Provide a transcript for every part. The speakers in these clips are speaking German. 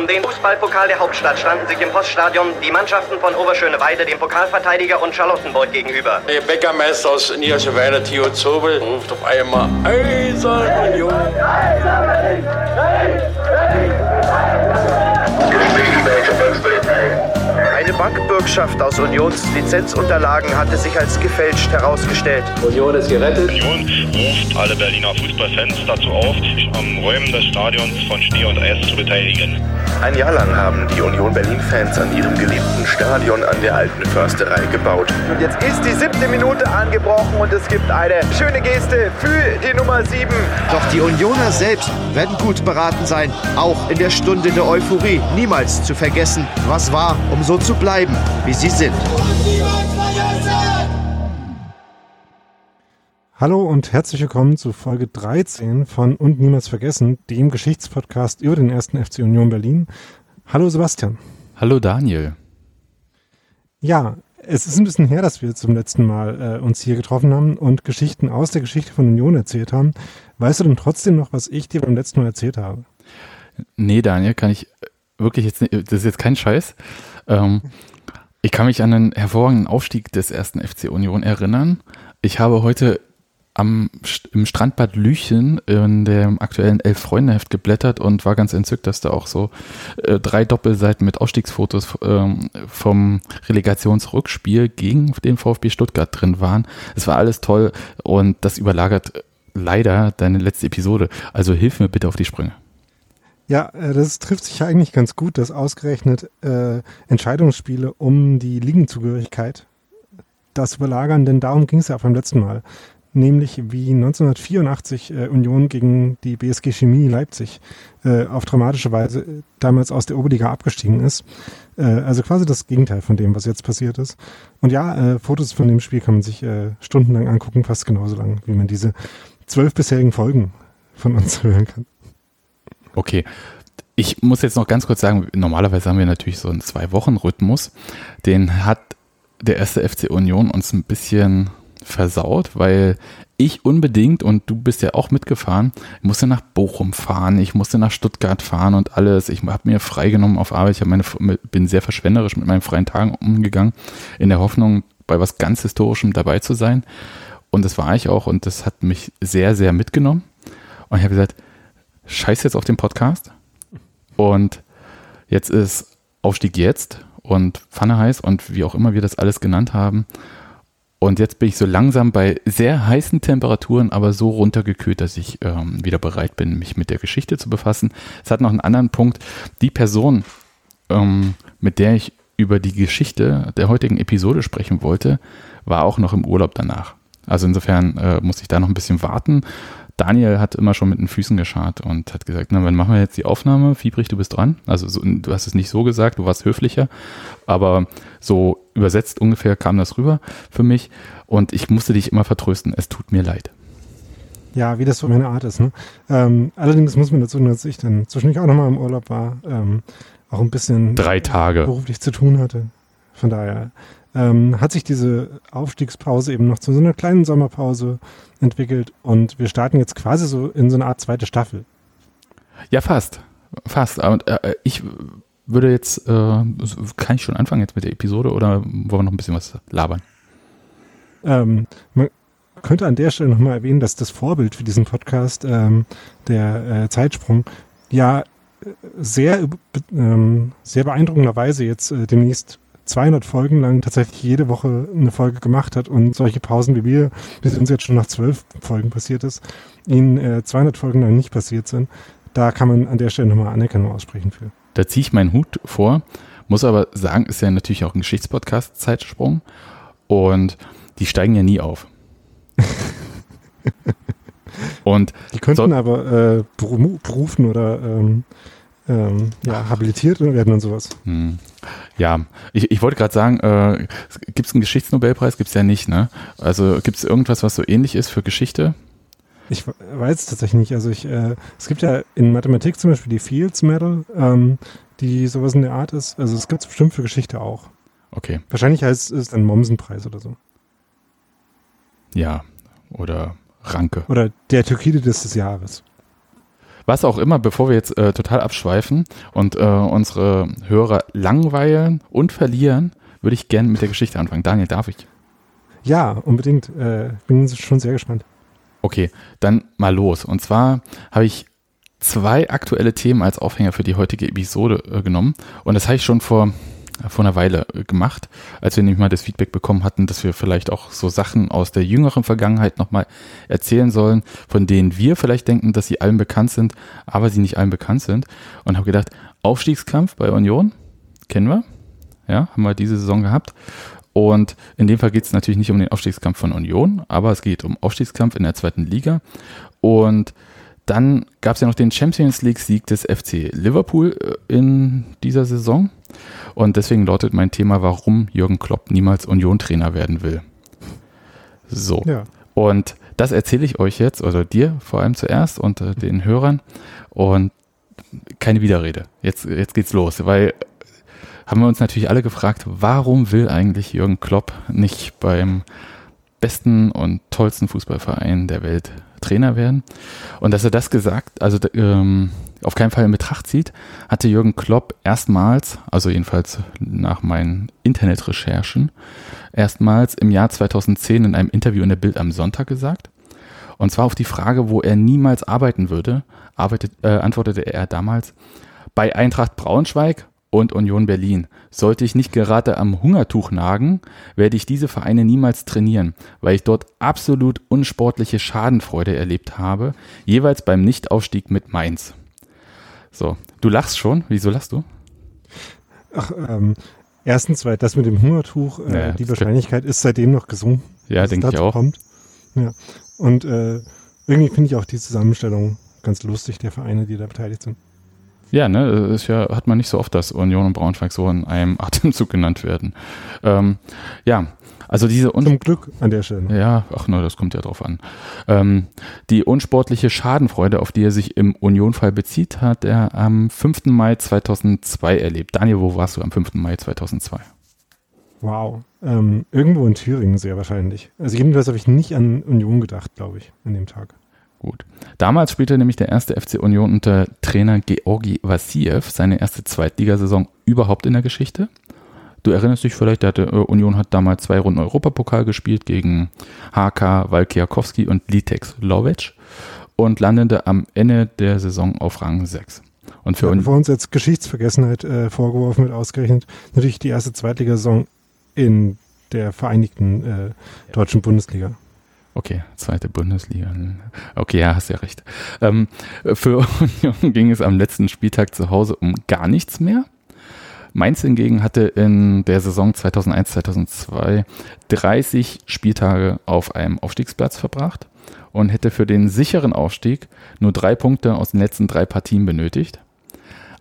Um den Fußballpokal der Hauptstadt standen sich im Poststadion die Mannschaften von Oberschöneweide, dem Pokalverteidiger und Charlottenburg gegenüber. Der Bäckermeister aus Niederschöneweide, Theo Zobel, ruft auf einmal Eisern Union. Eisern Berlin! Berlin! Eine Bankbürgschaft aus Unions Lizenzunterlagen hatte sich als gefälscht herausgestellt. Union ist gerettet. Union ruft alle Berliner Fußballfans dazu auf, sich am Räumen des Stadions von Schnee und Eis zu beteiligen. Ein Jahr lang haben die Union Berlin-Fans an ihrem geliebten Stadion an der alten Försterei gebaut. Und jetzt ist die siebte Minute angebrochen und es gibt eine schöne Geste für die Nummer sieben. Doch die Unioner selbst werden gut beraten sein, auch in der Stunde der Euphorie niemals zu vergessen, was war, um so zu bleiben, wie sie sind. Hallo und herzlich willkommen zu Folge 13 von Und Niemals Vergessen, dem Geschichtspodcast über den ersten FC Union Berlin. Hallo Sebastian. Hallo Daniel. Ja, es ist ein bisschen her, dass wir zum letzten Mal äh, uns hier getroffen haben und Geschichten aus der Geschichte von Union erzählt haben. Weißt du denn trotzdem noch, was ich dir beim letzten Mal erzählt habe? Nee, Daniel, kann ich wirklich jetzt nicht, das ist jetzt kein Scheiß. Ähm, ich kann mich an einen hervorragenden Aufstieg des ersten FC Union erinnern. Ich habe heute am, im Strandbad Lüchen in dem aktuellen Elf-Freunde-Heft geblättert und war ganz entzückt, dass da auch so äh, drei Doppelseiten mit Ausstiegsfotos ähm, vom Relegationsrückspiel gegen den VfB Stuttgart drin waren. Es war alles toll und das überlagert leider deine letzte Episode. Also hilf mir bitte auf die Sprünge. Ja, äh, das trifft sich ja eigentlich ganz gut, dass ausgerechnet äh, Entscheidungsspiele um die Ligenzugehörigkeit das überlagern, denn darum ging es ja auch beim letzten Mal nämlich wie 1984 äh, Union gegen die BSG Chemie Leipzig äh, auf dramatische Weise äh, damals aus der Oberliga abgestiegen ist. Äh, also quasi das Gegenteil von dem, was jetzt passiert ist. Und ja, äh, Fotos von dem Spiel kann man sich äh, stundenlang angucken, fast genauso lang, wie man diese zwölf bisherigen Folgen von uns hören kann. Okay. Ich muss jetzt noch ganz kurz sagen, normalerweise haben wir natürlich so einen Zwei-Wochen-Rhythmus. Den hat der erste FC Union uns ein bisschen versaut, weil ich unbedingt, und du bist ja auch mitgefahren, musste nach Bochum fahren, ich musste nach Stuttgart fahren und alles. Ich habe mir freigenommen auf Arbeit. Ich meine, bin sehr verschwenderisch mit meinen freien Tagen umgegangen, in der Hoffnung, bei was ganz Historischem dabei zu sein. Und das war ich auch und das hat mich sehr, sehr mitgenommen. Und ich habe gesagt, scheiß jetzt auf den Podcast. Und jetzt ist Aufstieg jetzt und Pfanne heiß und wie auch immer wir das alles genannt haben. Und jetzt bin ich so langsam bei sehr heißen Temperaturen, aber so runtergekühlt, dass ich ähm, wieder bereit bin, mich mit der Geschichte zu befassen. Es hat noch einen anderen Punkt. Die Person, ähm, mit der ich über die Geschichte der heutigen Episode sprechen wollte, war auch noch im Urlaub danach. Also insofern äh, muss ich da noch ein bisschen warten. Daniel hat immer schon mit den Füßen geschart und hat gesagt, na, wann machen wir jetzt die Aufnahme? Fiebrich, du bist dran. Also so, du hast es nicht so gesagt, du warst höflicher, aber so übersetzt ungefähr kam das rüber für mich und ich musste dich immer vertrösten, es tut mir leid. Ja, wie das so meine Art ist. Ne? Ähm, allerdings muss man dazu, dass ich dann zwischendurch auch nochmal im Urlaub war, ähm, auch ein bisschen drei Tage beruflich zu tun hatte. Von daher ähm, hat sich diese Aufstiegspause eben noch zu so einer kleinen Sommerpause entwickelt und wir starten jetzt quasi so in so eine Art zweite Staffel. Ja, fast. Fast. Und äh, ich würde jetzt, äh, kann ich schon anfangen jetzt mit der Episode oder wollen wir noch ein bisschen was labern? Ähm, man könnte an der Stelle nochmal erwähnen, dass das Vorbild für diesen Podcast, ähm, der äh, Zeitsprung, ja äh, sehr, ähm, sehr beeindruckenderweise jetzt äh, demnächst 200 Folgen lang tatsächlich jede Woche eine Folge gemacht hat und solche Pausen wie wir, bis uns jetzt schon nach zwölf Folgen passiert ist, ihnen äh, 200 Folgen lang nicht passiert sind, da kann man an der Stelle nochmal Anerkennung aussprechen für. Da ziehe ich meinen Hut vor, muss aber sagen, ist ja natürlich auch ein Geschichtspodcast, Zeitsprung und die steigen ja nie auf. und die könnten so, aber äh, berufen oder ähm, ähm, ja, habilitiert werden und sowas. Hm. Ja, ich, ich wollte gerade sagen, äh, gibt es einen Geschichtsnobelpreis? Gibt es ja nicht, ne? Also gibt es irgendwas, was so ähnlich ist für Geschichte? Ich weiß es tatsächlich nicht. Also ich, äh, es gibt ja in Mathematik zum Beispiel die Fields Medal, ähm, die sowas in der Art ist. Also es gibt es bestimmt für Geschichte auch. Okay. Wahrscheinlich heißt es ein Mommsenpreis oder so. Ja, oder Ranke. Oder der Türkidides des Jahres. Was auch immer, bevor wir jetzt äh, total abschweifen und äh, unsere Hörer langweilen und verlieren, würde ich gerne mit der Geschichte anfangen. Daniel, darf ich? Ja, unbedingt. Äh, bin schon sehr gespannt. Okay, dann mal los. Und zwar habe ich zwei aktuelle Themen als Aufhänger für die heutige Episode äh, genommen. Und das habe ich schon vor, vor einer Weile äh, gemacht, als wir nämlich mal das Feedback bekommen hatten, dass wir vielleicht auch so Sachen aus der jüngeren Vergangenheit nochmal erzählen sollen, von denen wir vielleicht denken, dass sie allen bekannt sind, aber sie nicht allen bekannt sind. Und habe gedacht, Aufstiegskampf bei Union, kennen wir. Ja, haben wir diese Saison gehabt. Und in dem Fall geht es natürlich nicht um den Aufstiegskampf von Union, aber es geht um Aufstiegskampf in der zweiten Liga. Und dann gab es ja noch den Champions League-Sieg des FC Liverpool äh, in dieser Saison. Und deswegen lautet mein Thema, warum Jürgen Klopp niemals Union-Trainer werden will. So. Ja. Und das erzähle ich euch jetzt, oder dir vor allem zuerst und äh, den Hörern. Und keine Widerrede. Jetzt, jetzt geht's los, weil haben wir uns natürlich alle gefragt, warum will eigentlich Jürgen Klopp nicht beim besten und tollsten Fußballverein der Welt Trainer werden? Und dass er das gesagt, also ähm, auf keinen Fall in Betracht zieht, hatte Jürgen Klopp erstmals, also jedenfalls nach meinen Internetrecherchen, erstmals im Jahr 2010 in einem Interview in der Bild am Sonntag gesagt. Und zwar auf die Frage, wo er niemals arbeiten würde, arbeitet, äh, antwortete er damals bei Eintracht Braunschweig und Union Berlin. Sollte ich nicht gerade am Hungertuch nagen, werde ich diese Vereine niemals trainieren, weil ich dort absolut unsportliche Schadenfreude erlebt habe, jeweils beim Nichtaufstieg mit Mainz. So, du lachst schon. Wieso lachst du? Ach, ähm, erstens, weil das mit dem Hungertuch, äh, ja, die Wahrscheinlichkeit ist seitdem noch gesunken. Ja, denke ich auch. Kommt. Ja. Und äh, irgendwie finde ich auch die Zusammenstellung ganz lustig der Vereine, die da beteiligt sind. Ja, ne, ist ja, hat man nicht so oft, dass Union und Braunschweig so in einem Atemzug genannt werden. Ähm, ja, also diese Un Zum Glück an der Stelle. Ja, ach ne, das kommt ja drauf an. Ähm, die unsportliche Schadenfreude, auf die er sich im Union-Fall bezieht, hat er am 5. Mai 2002 erlebt. Daniel, wo warst du am 5. Mai 2002? Wow. Ähm, irgendwo in Thüringen sehr wahrscheinlich. Also jedenfalls habe ich nicht an Union gedacht, glaube ich, an dem Tag. Gut. Damals spielte nämlich der erste FC Union unter Trainer Georgi Vassiev seine erste Zweitligasaison überhaupt in der Geschichte. Du erinnerst dich vielleicht, der hatte, äh, Union hat damals zwei Runden Europapokal gespielt gegen HK Walkiakowski und Litex Lovec und landete am Ende der Saison auf Rang 6. Und für ja, uns jetzt Geschichtsvergessenheit äh, vorgeworfen wird, ausgerechnet natürlich die erste Zweitligasaison in der Vereinigten äh, Deutschen Bundesliga. Okay, zweite Bundesliga. Okay, ja, hast ja recht. Ähm, für Union ging es am letzten Spieltag zu Hause um gar nichts mehr. Mainz hingegen hatte in der Saison 2001-2002 30 Spieltage auf einem Aufstiegsplatz verbracht und hätte für den sicheren Aufstieg nur drei Punkte aus den letzten drei Partien benötigt.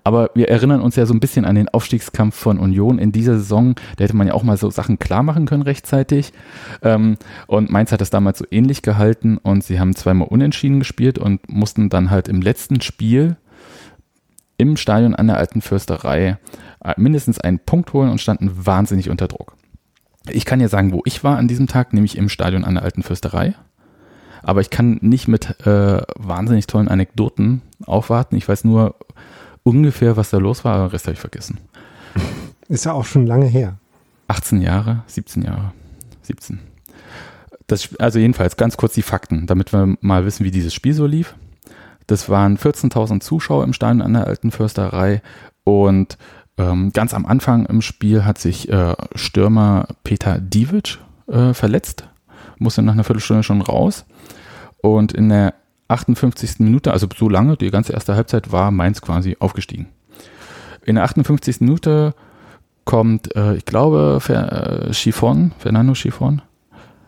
Aber wir erinnern uns ja so ein bisschen an den Aufstiegskampf von Union in dieser Saison. Da hätte man ja auch mal so Sachen klar machen können rechtzeitig. Ähm, und Mainz hat das damals so ähnlich gehalten und sie haben zweimal unentschieden gespielt und mussten dann halt im letzten Spiel im Stadion an der alten Fürsterei äh, mindestens einen Punkt holen und standen wahnsinnig unter Druck. Ich kann ja sagen, wo ich war an diesem Tag, nämlich im Stadion an der alten Fürsterei. Aber ich kann nicht mit äh, wahnsinnig tollen Anekdoten aufwarten. Ich weiß nur, ungefähr, was da los war, aber den Rest habe ich vergessen. Ist ja auch schon lange her. 18 Jahre, 17 Jahre, 17. Das, also jedenfalls ganz kurz die Fakten, damit wir mal wissen, wie dieses Spiel so lief. Das waren 14.000 Zuschauer im Stadion an der Alten Försterei und ähm, ganz am Anfang im Spiel hat sich äh, Stürmer Peter Divic äh, verletzt, musste nach einer Viertelstunde schon raus und in der 58. Minute, also so lange, die ganze erste Halbzeit war Mainz quasi aufgestiegen. In der 58. Minute kommt, äh, ich glaube, Fer, äh, Chiffon, Fernando Chiffon.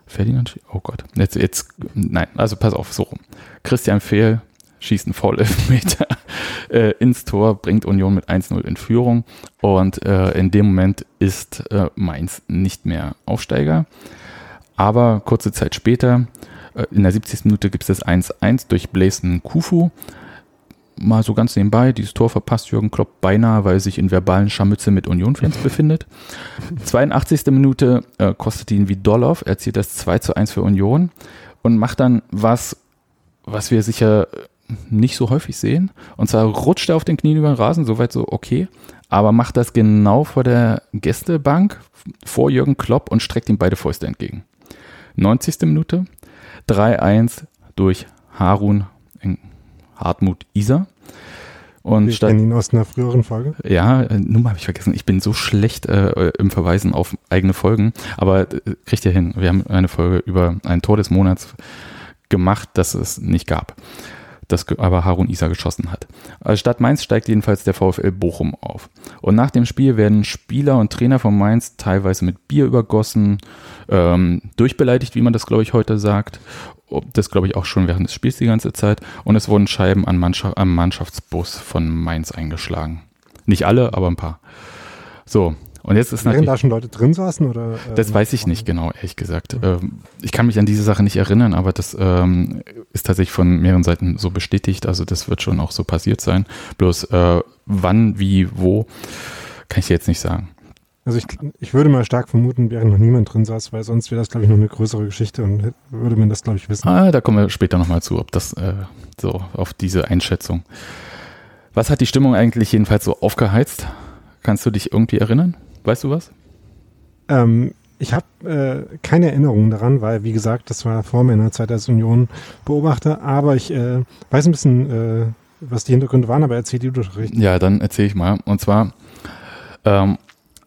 Ferdinand, oh Gott, jetzt, jetzt, nein, also pass auf, so rum. Christian Fehl schießt einen Foul-Elfmeter äh, ins Tor, bringt Union mit 1-0 in Führung und äh, in dem Moment ist äh, Mainz nicht mehr Aufsteiger. Aber kurze Zeit später in der 70. Minute gibt es das 1-1 durch Blazen Kufu. Mal so ganz nebenbei, dieses Tor verpasst Jürgen Klopp beinahe, weil er sich in verbalen Scharmütze mit Union-Fans befindet. 82. Minute äh, kostet ihn wie Dolloff, er zieht das 2 zu 1 für Union und macht dann was, was wir sicher nicht so häufig sehen. Und zwar rutscht er auf den Knien über den Rasen, soweit so okay, aber macht das genau vor der Gästebank vor Jürgen Klopp und streckt ihm beide Fäuste entgegen. 90. Minute, 3-1 durch Harun Hartmut Isa. Und Wir kennen ihn aus einer früheren Folge. Ja, äh, Nummer habe ich vergessen. Ich bin so schlecht äh, im Verweisen auf eigene Folgen, aber äh, kriegt ihr hin. Wir haben eine Folge über ein Tor des Monats gemacht, das es nicht gab. Das aber Harun Isa geschossen hat. Also Stadt Mainz steigt jedenfalls der VfL Bochum auf. Und nach dem Spiel werden Spieler und Trainer von Mainz teilweise mit Bier übergossen, ähm, durchbeleidigt, wie man das, glaube ich, heute sagt das glaube ich auch schon während des Spiels die ganze Zeit. Und es wurden Scheiben an Mannschaft, am Mannschaftsbus von Mainz eingeschlagen. Nicht alle, aber ein paar. So, und jetzt ist natürlich. da schon Leute drin saßen oder? Äh, das weiß ich nicht genau, ehrlich gesagt. Ja. Ähm, ich kann mich an diese Sache nicht erinnern, aber das ähm, ist tatsächlich von mehreren Seiten so bestätigt. Also das wird schon auch so passiert sein. Bloß äh, wann, wie, wo, kann ich jetzt nicht sagen. Also ich, ich würde mal stark vermuten, während noch niemand drin saß, weil sonst wäre das, glaube ich, noch eine größere Geschichte und würde man das, glaube ich, wissen. Ah, da kommen wir später nochmal zu, ob das äh, so auf diese Einschätzung. Was hat die Stimmung eigentlich jedenfalls so aufgeheizt? Kannst du dich irgendwie erinnern? Weißt du was? Ähm, ich habe äh, keine Erinnerungen daran, weil, wie gesagt, das war vor meiner Zeit als Union Beobachter, aber ich äh, weiß ein bisschen, äh, was die Hintergründe waren, aber erzähl die du doch richtig. Ja, dann erzähle ich mal. Und zwar ähm,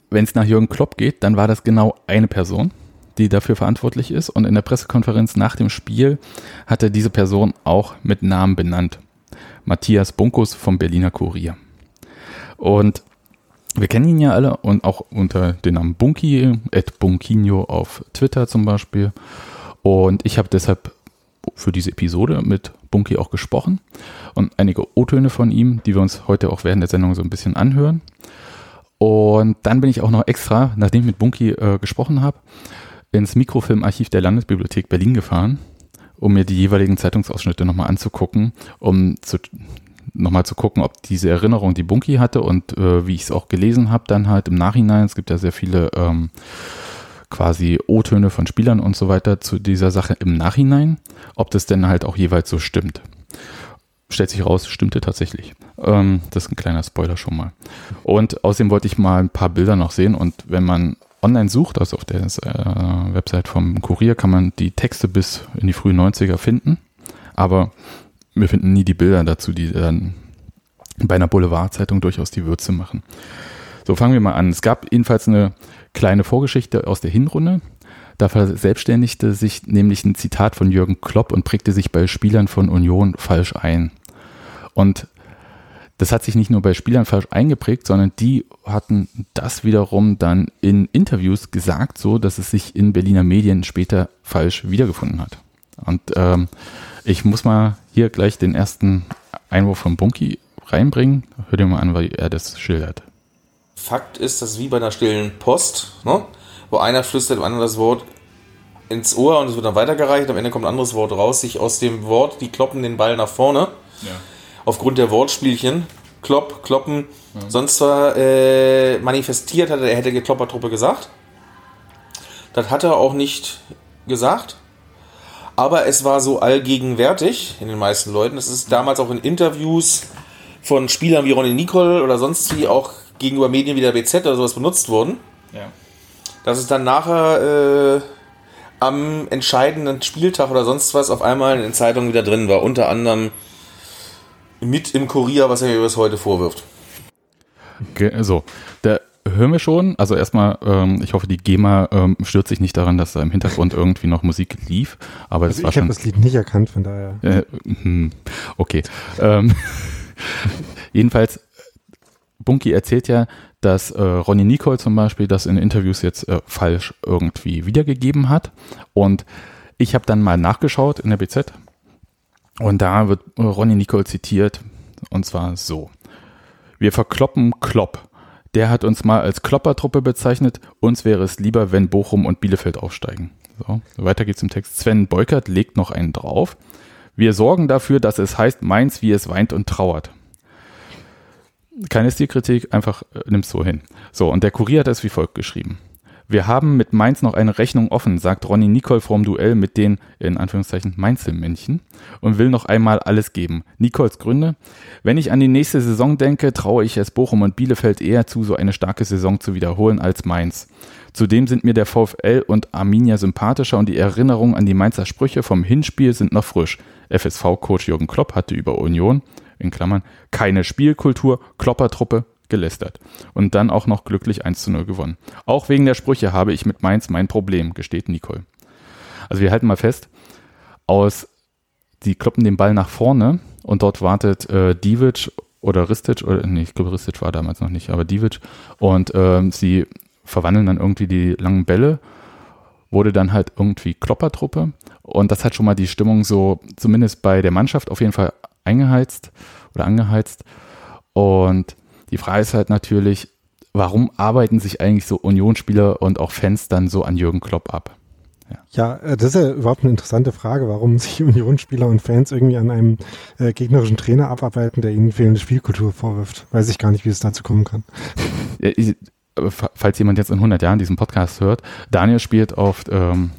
wenn es nach Jürgen Klopp geht, dann war das genau eine Person, die dafür verantwortlich ist. Und in der Pressekonferenz nach dem Spiel hat er diese Person auch mit Namen benannt. Matthias Bunkus vom Berliner Kurier. Und wir kennen ihn ja alle und auch unter dem Namen Bunky, Ed Bunkinho auf Twitter zum Beispiel. Und ich habe deshalb für diese Episode mit Bunky auch gesprochen und einige O-Töne von ihm, die wir uns heute auch während der Sendung so ein bisschen anhören. Und dann bin ich auch noch extra, nachdem ich mit Bunky äh, gesprochen habe, ins Mikrofilmarchiv der Landesbibliothek Berlin gefahren, um mir die jeweiligen Zeitungsausschnitte nochmal anzugucken, um zu, nochmal zu gucken, ob diese Erinnerung, die Bunky hatte und äh, wie ich es auch gelesen habe, dann halt im Nachhinein, es gibt ja sehr viele ähm, quasi O-Töne von Spielern und so weiter zu dieser Sache im Nachhinein, ob das denn halt auch jeweils so stimmt. Stellt sich raus, stimmte tatsächlich. Ähm, das ist ein kleiner Spoiler schon mal. Und außerdem wollte ich mal ein paar Bilder noch sehen und wenn man online sucht, also auf der äh, Website vom Kurier, kann man die Texte bis in die frühen 90er finden. Aber wir finden nie die Bilder dazu, die dann bei einer Boulevardzeitung durchaus die Würze machen. So, fangen wir mal an. Es gab jedenfalls eine kleine Vorgeschichte aus der Hinrunde. Da verselbstständigte sich nämlich ein Zitat von Jürgen Klopp und prägte sich bei Spielern von Union falsch ein. Und das hat sich nicht nur bei Spielern falsch eingeprägt, sondern die hatten das wiederum dann in Interviews gesagt, so dass es sich in Berliner Medien später falsch wiedergefunden hat. Und ähm, ich muss mal hier gleich den ersten Einwurf von Bunky reinbringen. Hör dir mal an, wie er das schildert. Fakt ist, dass wie bei einer stillen Post, ne? wo einer flüstert dem anderen das Wort ins Ohr und es wird dann weitergereicht, am Ende kommt ein anderes Wort raus, sich aus dem Wort, die kloppen den Ball nach vorne. Ja. Aufgrund der Wortspielchen, klopp, kloppen, ja. sonst zwar äh, manifestiert hat, er hätte Gekloppertruppe gesagt. Das hat er auch nicht gesagt. Aber es war so allgegenwärtig in den meisten Leuten. Es ist damals auch in Interviews von Spielern wie Ronny Nicole oder sonst wie auch gegenüber Medien wie der BZ oder sowas benutzt worden. Ja dass es dann nachher äh, am entscheidenden Spieltag oder sonst was auf einmal in den Zeitungen wieder drin war. Unter anderem mit im Kurier, was er mir bis heute vorwirft. Okay, so, da hören wir schon. Also erstmal, ähm, ich hoffe, die GEMA ähm, stört sich nicht daran, dass da im Hintergrund irgendwie noch Musik lief. Aber also das war ich habe das Lied nicht erkannt, von daher. Äh, hm, okay. Ähm, jedenfalls, Bunky erzählt ja, dass äh, Ronny Nicole zum Beispiel das in Interviews jetzt äh, falsch irgendwie wiedergegeben hat. Und ich habe dann mal nachgeschaut in der BZ und da wird Ronny Nicole zitiert und zwar so. Wir verkloppen Klopp. Der hat uns mal als Kloppertruppe bezeichnet. Uns wäre es lieber, wenn Bochum und Bielefeld aufsteigen. So, weiter geht's im Text. Sven Beukert legt noch einen drauf. Wir sorgen dafür, dass es heißt Mainz, wie es weint und trauert keine Stilkritik, einfach äh, nimm's so hin. So, und der Kurier hat es wie folgt geschrieben. Wir haben mit Mainz noch eine Rechnung offen, sagt Ronny Nicole vorm Duell mit den, in Anführungszeichen, Mainzelmännchen und will noch einmal alles geben. Nicoles Gründe? Wenn ich an die nächste Saison denke, traue ich es Bochum und Bielefeld eher zu, so eine starke Saison zu wiederholen als Mainz. Zudem sind mir der VfL und Arminia sympathischer und die Erinnerungen an die Mainzer Sprüche vom Hinspiel sind noch frisch. FSV-Coach Jürgen Klopp hatte über Union, in Klammern, keine Spielkultur, Kloppertruppe, gelästert und dann auch noch glücklich 1 zu 0 gewonnen. Auch wegen der Sprüche habe ich mit Mainz mein Problem, gesteht Nicole. Also wir halten mal fest, aus die kloppen den Ball nach vorne und dort wartet äh, Divic oder Ristic, oder nee, ich glaube Ristic war damals noch nicht, aber Divic und ähm, sie verwandeln dann irgendwie die langen Bälle, wurde dann halt irgendwie Kloppertruppe und das hat schon mal die Stimmung so, zumindest bei der Mannschaft auf jeden Fall eingeheizt oder angeheizt und die Frage ist halt natürlich, warum arbeiten sich eigentlich so Unionsspieler und auch Fans dann so an Jürgen Klopp ab? Ja. ja, äh, das ist ja überhaupt eine interessante Frage, warum sich Unionsspieler und Fans irgendwie an einem äh, gegnerischen Trainer abarbeiten, der ihnen fehlende Spielkultur vorwirft. Weiß ich gar nicht, wie es dazu kommen kann. Ja, ich, falls jemand jetzt in 100 Jahren diesen Podcast hört, Daniel spielt oft ähm,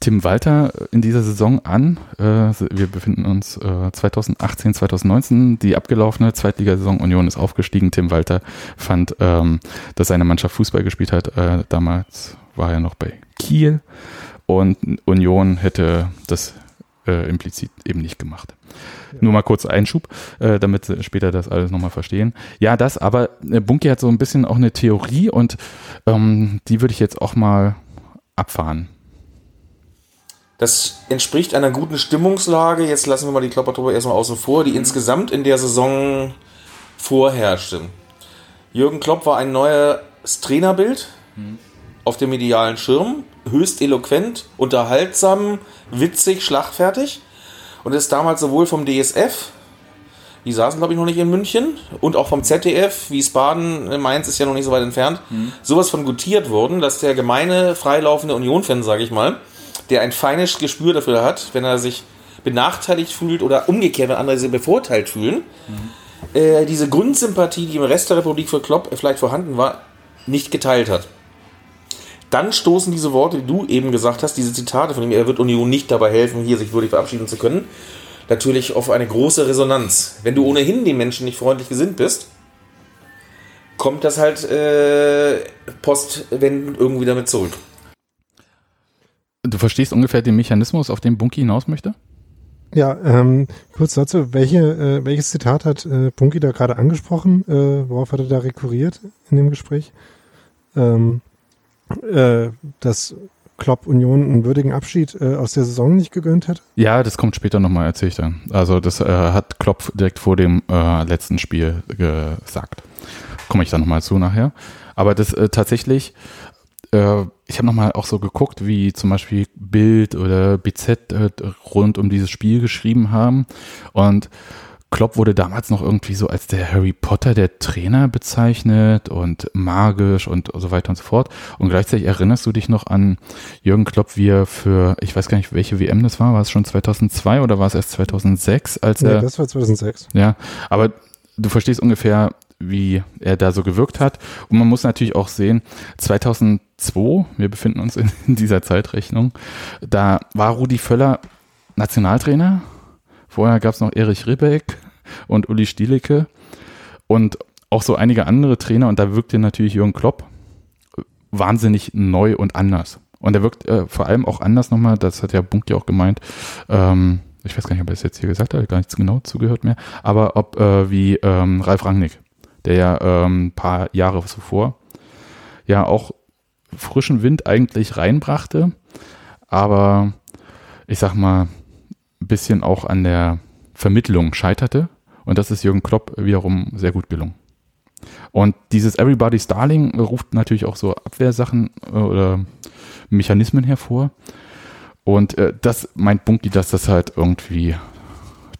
Tim Walter in dieser Saison an. Äh, wir befinden uns äh, 2018, 2019. Die abgelaufene Zweitligasaison Union ist aufgestiegen. Tim Walter fand, ähm, dass seine Mannschaft Fußball gespielt hat. Äh, damals war er noch bei Kiel und Union hätte das äh, implizit eben nicht gemacht. Ja. Nur mal kurz Einschub, äh, damit sie später das alles nochmal verstehen. Ja, das, aber äh, Bunky hat so ein bisschen auch eine Theorie und ähm, die würde ich jetzt auch mal abfahren. Das entspricht einer guten Stimmungslage. Jetzt lassen wir mal die Kloppertruppe erstmal außen vor, die insgesamt in der Saison vorherrschte. Jürgen Klopp war ein neues Trainerbild mhm. auf dem medialen Schirm. Höchst eloquent, unterhaltsam, witzig, schlagfertig. Und ist damals sowohl vom DSF, die saßen glaube ich noch nicht in München, und auch vom ZDF, Wiesbaden, Mainz ist ja noch nicht so weit entfernt, mhm. sowas von gutiert worden, dass der gemeine, freilaufende Union-Fan, sage ich mal, der ein feines Gespür dafür hat, wenn er sich benachteiligt fühlt oder umgekehrt, wenn andere sich bevorteilt fühlen, mhm. äh, diese Grundsympathie, die im Rest der Republik für Klopp vielleicht vorhanden war, nicht geteilt hat. Dann stoßen diese Worte, die du eben gesagt hast, diese Zitate von ihm, er wird Union nicht dabei helfen, hier sich würdig verabschieden zu können, natürlich auf eine große Resonanz. Wenn du ohnehin den Menschen nicht freundlich gesinnt bist, kommt das halt äh, postwendend irgendwie damit zurück. Du verstehst ungefähr den Mechanismus, auf den Bunky hinaus möchte? Ja, ähm, kurz dazu, welche, äh, welches Zitat hat äh, Bunky da gerade angesprochen? Äh, worauf hat er da rekurriert in dem Gespräch? Ähm, äh, dass Klopp Union einen würdigen Abschied äh, aus der Saison nicht gegönnt hat? Ja, das kommt später nochmal, erzähle ich dann. Also das äh, hat Klopp direkt vor dem äh, letzten Spiel gesagt. Komme ich dann nochmal zu nachher. Aber das äh, tatsächlich äh, ich habe nochmal auch so geguckt, wie zum Beispiel Bild oder BZ äh, rund um dieses Spiel geschrieben haben. Und Klopp wurde damals noch irgendwie so als der Harry Potter der Trainer bezeichnet und magisch und so weiter und so fort. Und gleichzeitig erinnerst du dich noch an Jürgen Klopp, wie er für, ich weiß gar nicht, welche WM das war, war es schon 2002 oder war es erst 2006, als er. Ja, das war 2006. Ja, aber du verstehst ungefähr, wie er da so gewirkt hat. Und man muss natürlich auch sehen, 2002, wir befinden uns in, dieser Zeitrechnung, da war Rudi Völler Nationaltrainer. Vorher gab es noch Erich Ribbeck und Uli Stielicke und auch so einige andere Trainer. Und da wirkte natürlich Jürgen Klopp wahnsinnig neu und anders. Und er wirkt äh, vor allem auch anders nochmal, das hat ja Bunky auch gemeint, ähm, ich weiß gar nicht, ob er es jetzt hier gesagt hat, gar nichts genau zugehört mehr, aber ob äh, wie ähm, Ralf Rangnick der ja ähm, ein paar Jahre zuvor ja auch frischen Wind eigentlich reinbrachte, aber ich sag mal, ein bisschen auch an der Vermittlung scheiterte. Und das ist Jürgen Klopp wiederum sehr gut gelungen. Und dieses Everybody's Darling ruft natürlich auch so Abwehrsachen äh, oder Mechanismen hervor. Und äh, das meint Bunky, dass das halt irgendwie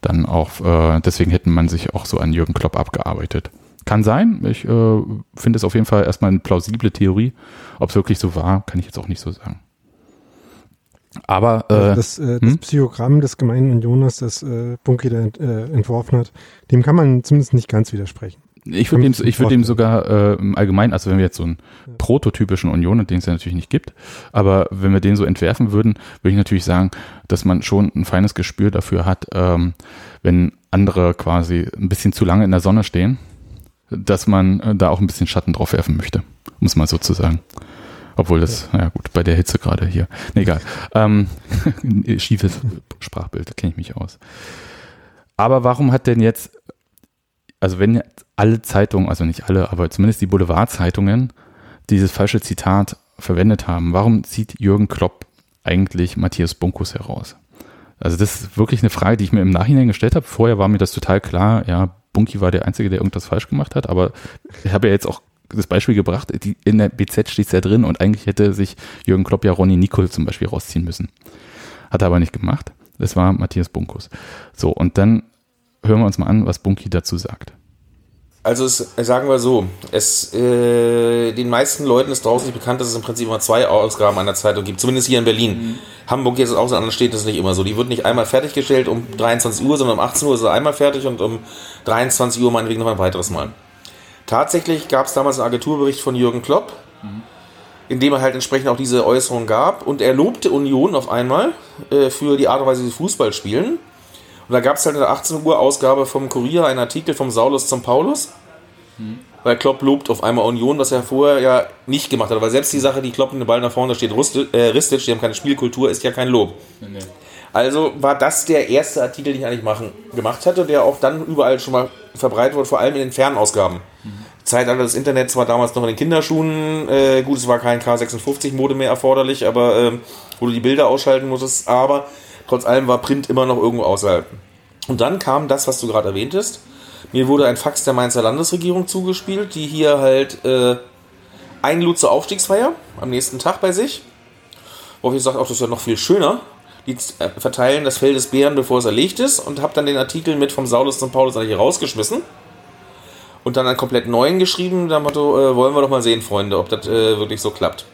dann auch, äh, deswegen hätten man sich auch so an Jürgen Klopp abgearbeitet. Kann sein. Ich äh, finde es auf jeden Fall erstmal eine plausible Theorie. Ob es wirklich so war, kann ich jetzt auch nicht so sagen. Aber äh, also das, äh, das hm? Psychogramm des gemeinen Jonas, das äh, Bunky da äh, entworfen hat, dem kann man zumindest nicht ganz widersprechen. Ich würde ihm, ich würde ihm sogar äh, im Allgemeinen, also wenn wir jetzt so einen prototypischen Union, den es ja natürlich nicht gibt, aber wenn wir den so entwerfen würden, würde ich natürlich sagen, dass man schon ein feines Gespür dafür hat, ähm, wenn andere quasi ein bisschen zu lange in der Sonne stehen, dass man äh, da auch ein bisschen Schatten drauf werfen möchte, um es mal so zu sagen. Obwohl das, ja. ja gut, bei der Hitze gerade hier. Nee, egal. Ähm, schiefes Sprachbild, da kenne ich mich aus. Aber warum hat denn jetzt, also wenn alle Zeitungen, also nicht alle, aber zumindest die Boulevardzeitungen dieses falsche Zitat verwendet haben, warum zieht Jürgen Klopp eigentlich Matthias Bunkus heraus? Also das ist wirklich eine Frage, die ich mir im Nachhinein gestellt habe. Vorher war mir das total klar, ja, Bunky war der Einzige, der irgendwas falsch gemacht hat, aber ich habe ja jetzt auch das Beispiel gebracht, die, in der BZ steht es ja drin und eigentlich hätte sich Jürgen Klopp ja Ronny Nicol zum Beispiel rausziehen müssen. Hat er aber nicht gemacht. Das war Matthias Bunkus. So, und dann hören wir uns mal an, was Bunky dazu sagt. Also es, sagen wir so, es, äh, den meisten Leuten ist draußen nicht bekannt, dass es im Prinzip immer zwei Ausgaben einer Zeitung gibt, zumindest hier in Berlin. Mhm. Hamburg jetzt auch in anderen Städten ist nicht immer so. Die wird nicht einmal fertiggestellt um 23 Uhr, sondern um 18 Uhr ist sie einmal fertig und um 23 Uhr meinetwegen noch ein weiteres Mal. Tatsächlich gab es damals einen Agenturbericht von Jürgen Klopp, mhm. in dem er halt entsprechend auch diese Äußerung gab und er lobte Union auf einmal äh, für die Art und Weise, wie sie Fußball spielen und da gab es halt in der 18 Uhr Ausgabe vom Kurier einen Artikel vom Saulus zum Paulus. Mhm. Weil Klopp lobt auf einmal Union, was er vorher ja nicht gemacht hat. Weil selbst die Sache, die Klopp in den Ball nach vorne steht, Rustic, äh, Ristic, die haben keine Spielkultur, ist ja kein Lob. Nee, nee. Also war das der erste Artikel, den ich eigentlich machen, gemacht hatte, der auch dann überall schon mal verbreitet wurde, vor allem in den Fernausgaben. Mhm. Zeitalter des Internets war damals noch in den Kinderschuhen. Äh, gut, es war kein K56-Mode mehr erforderlich, aber äh, wo du die Bilder ausschalten musstest. Aber Trotz allem war Print immer noch irgendwo außerhalb. Und dann kam das, was du gerade erwähntest. Mir wurde ein Fax der Mainzer Landesregierung zugespielt, die hier halt äh, einlud zur Aufstiegsfeier am nächsten Tag bei sich. Wo ich sagte, auch das ist ja noch viel schöner. Die äh, verteilen das Fell des Bären, bevor es erlegt ist. Und habe dann den Artikel mit vom Saulus zum Paulus hier rausgeschmissen. Und dann einen komplett neuen geschrieben. Da Motto, äh, wollen wir doch mal sehen, Freunde, ob das äh, wirklich so klappt.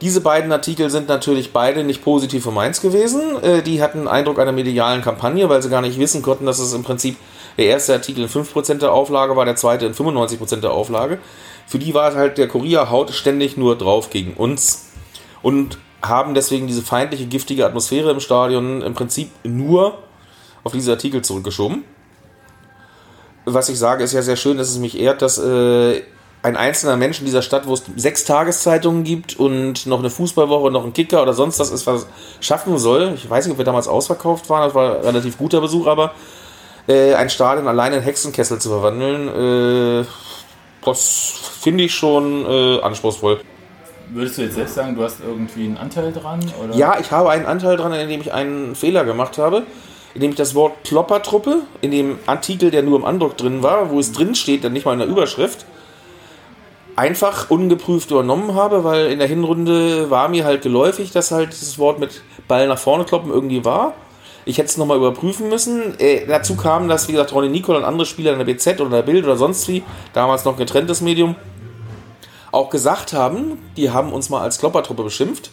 Diese beiden Artikel sind natürlich beide nicht positiv für Mainz gewesen. Äh, die hatten Eindruck einer medialen Kampagne, weil sie gar nicht wissen konnten, dass es im Prinzip der erste Artikel in 5% der Auflage war, der zweite in 95% der Auflage. Für die war halt der Kurier haut ständig nur drauf gegen uns und haben deswegen diese feindliche, giftige Atmosphäre im Stadion im Prinzip nur auf diese Artikel zurückgeschoben. Was ich sage, ist ja sehr schön, dass es mich ehrt, dass äh, ein einzelner Mensch in dieser Stadt, wo es sechs Tageszeitungen gibt und noch eine Fußballwoche und noch ein Kicker oder sonst was ist, was schaffen soll. Ich weiß nicht, ob wir damals ausverkauft waren, das war ein relativ guter Besuch, aber äh, ein Stadion allein in Hexenkessel zu verwandeln, äh, das finde ich schon äh, anspruchsvoll. Würdest du jetzt selbst sagen, du hast irgendwie einen Anteil dran? Oder? Ja, ich habe einen Anteil dran, indem ich einen Fehler gemacht habe, indem ich das Wort Kloppertruppe in dem Artikel, der nur im Andruck drin war, wo es drin steht, dann nicht mal in der Überschrift, einfach ungeprüft übernommen habe, weil in der Hinrunde war mir halt geläufig, dass halt dieses Wort mit Ball nach vorne kloppen irgendwie war. Ich hätte es nochmal überprüfen müssen. Äh, dazu kam, dass, wie gesagt, Ronny Nicol und andere Spieler in der BZ oder der Bild oder sonst wie, damals noch getrenntes Medium, auch gesagt haben, die haben uns mal als Kloppertruppe beschimpft.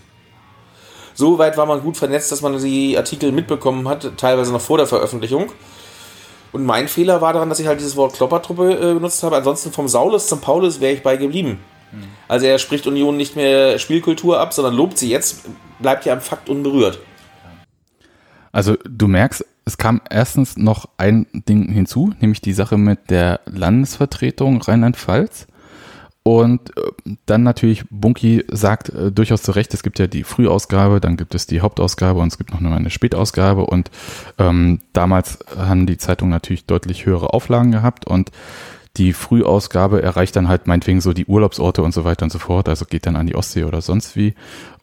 So weit war man gut vernetzt, dass man die Artikel mitbekommen hat, teilweise noch vor der Veröffentlichung. Und mein Fehler war daran, dass ich halt dieses Wort Kloppertruppe äh, benutzt habe. Ansonsten vom Saulus zum Paulus wäre ich bei geblieben. Mhm. Also er spricht Union nicht mehr Spielkultur ab, sondern lobt sie jetzt, bleibt ja am Fakt unberührt. Also du merkst, es kam erstens noch ein Ding hinzu, nämlich die Sache mit der Landesvertretung Rheinland-Pfalz. Und äh, dann natürlich, Bunky sagt äh, durchaus zu Recht, es gibt ja die Frühausgabe, dann gibt es die Hauptausgabe und es gibt noch eine Spätausgabe. Und ähm, damals haben die Zeitungen natürlich deutlich höhere Auflagen gehabt und die Frühausgabe erreicht dann halt meinetwegen so die Urlaubsorte und so weiter und so fort, also geht dann an die Ostsee oder sonst wie.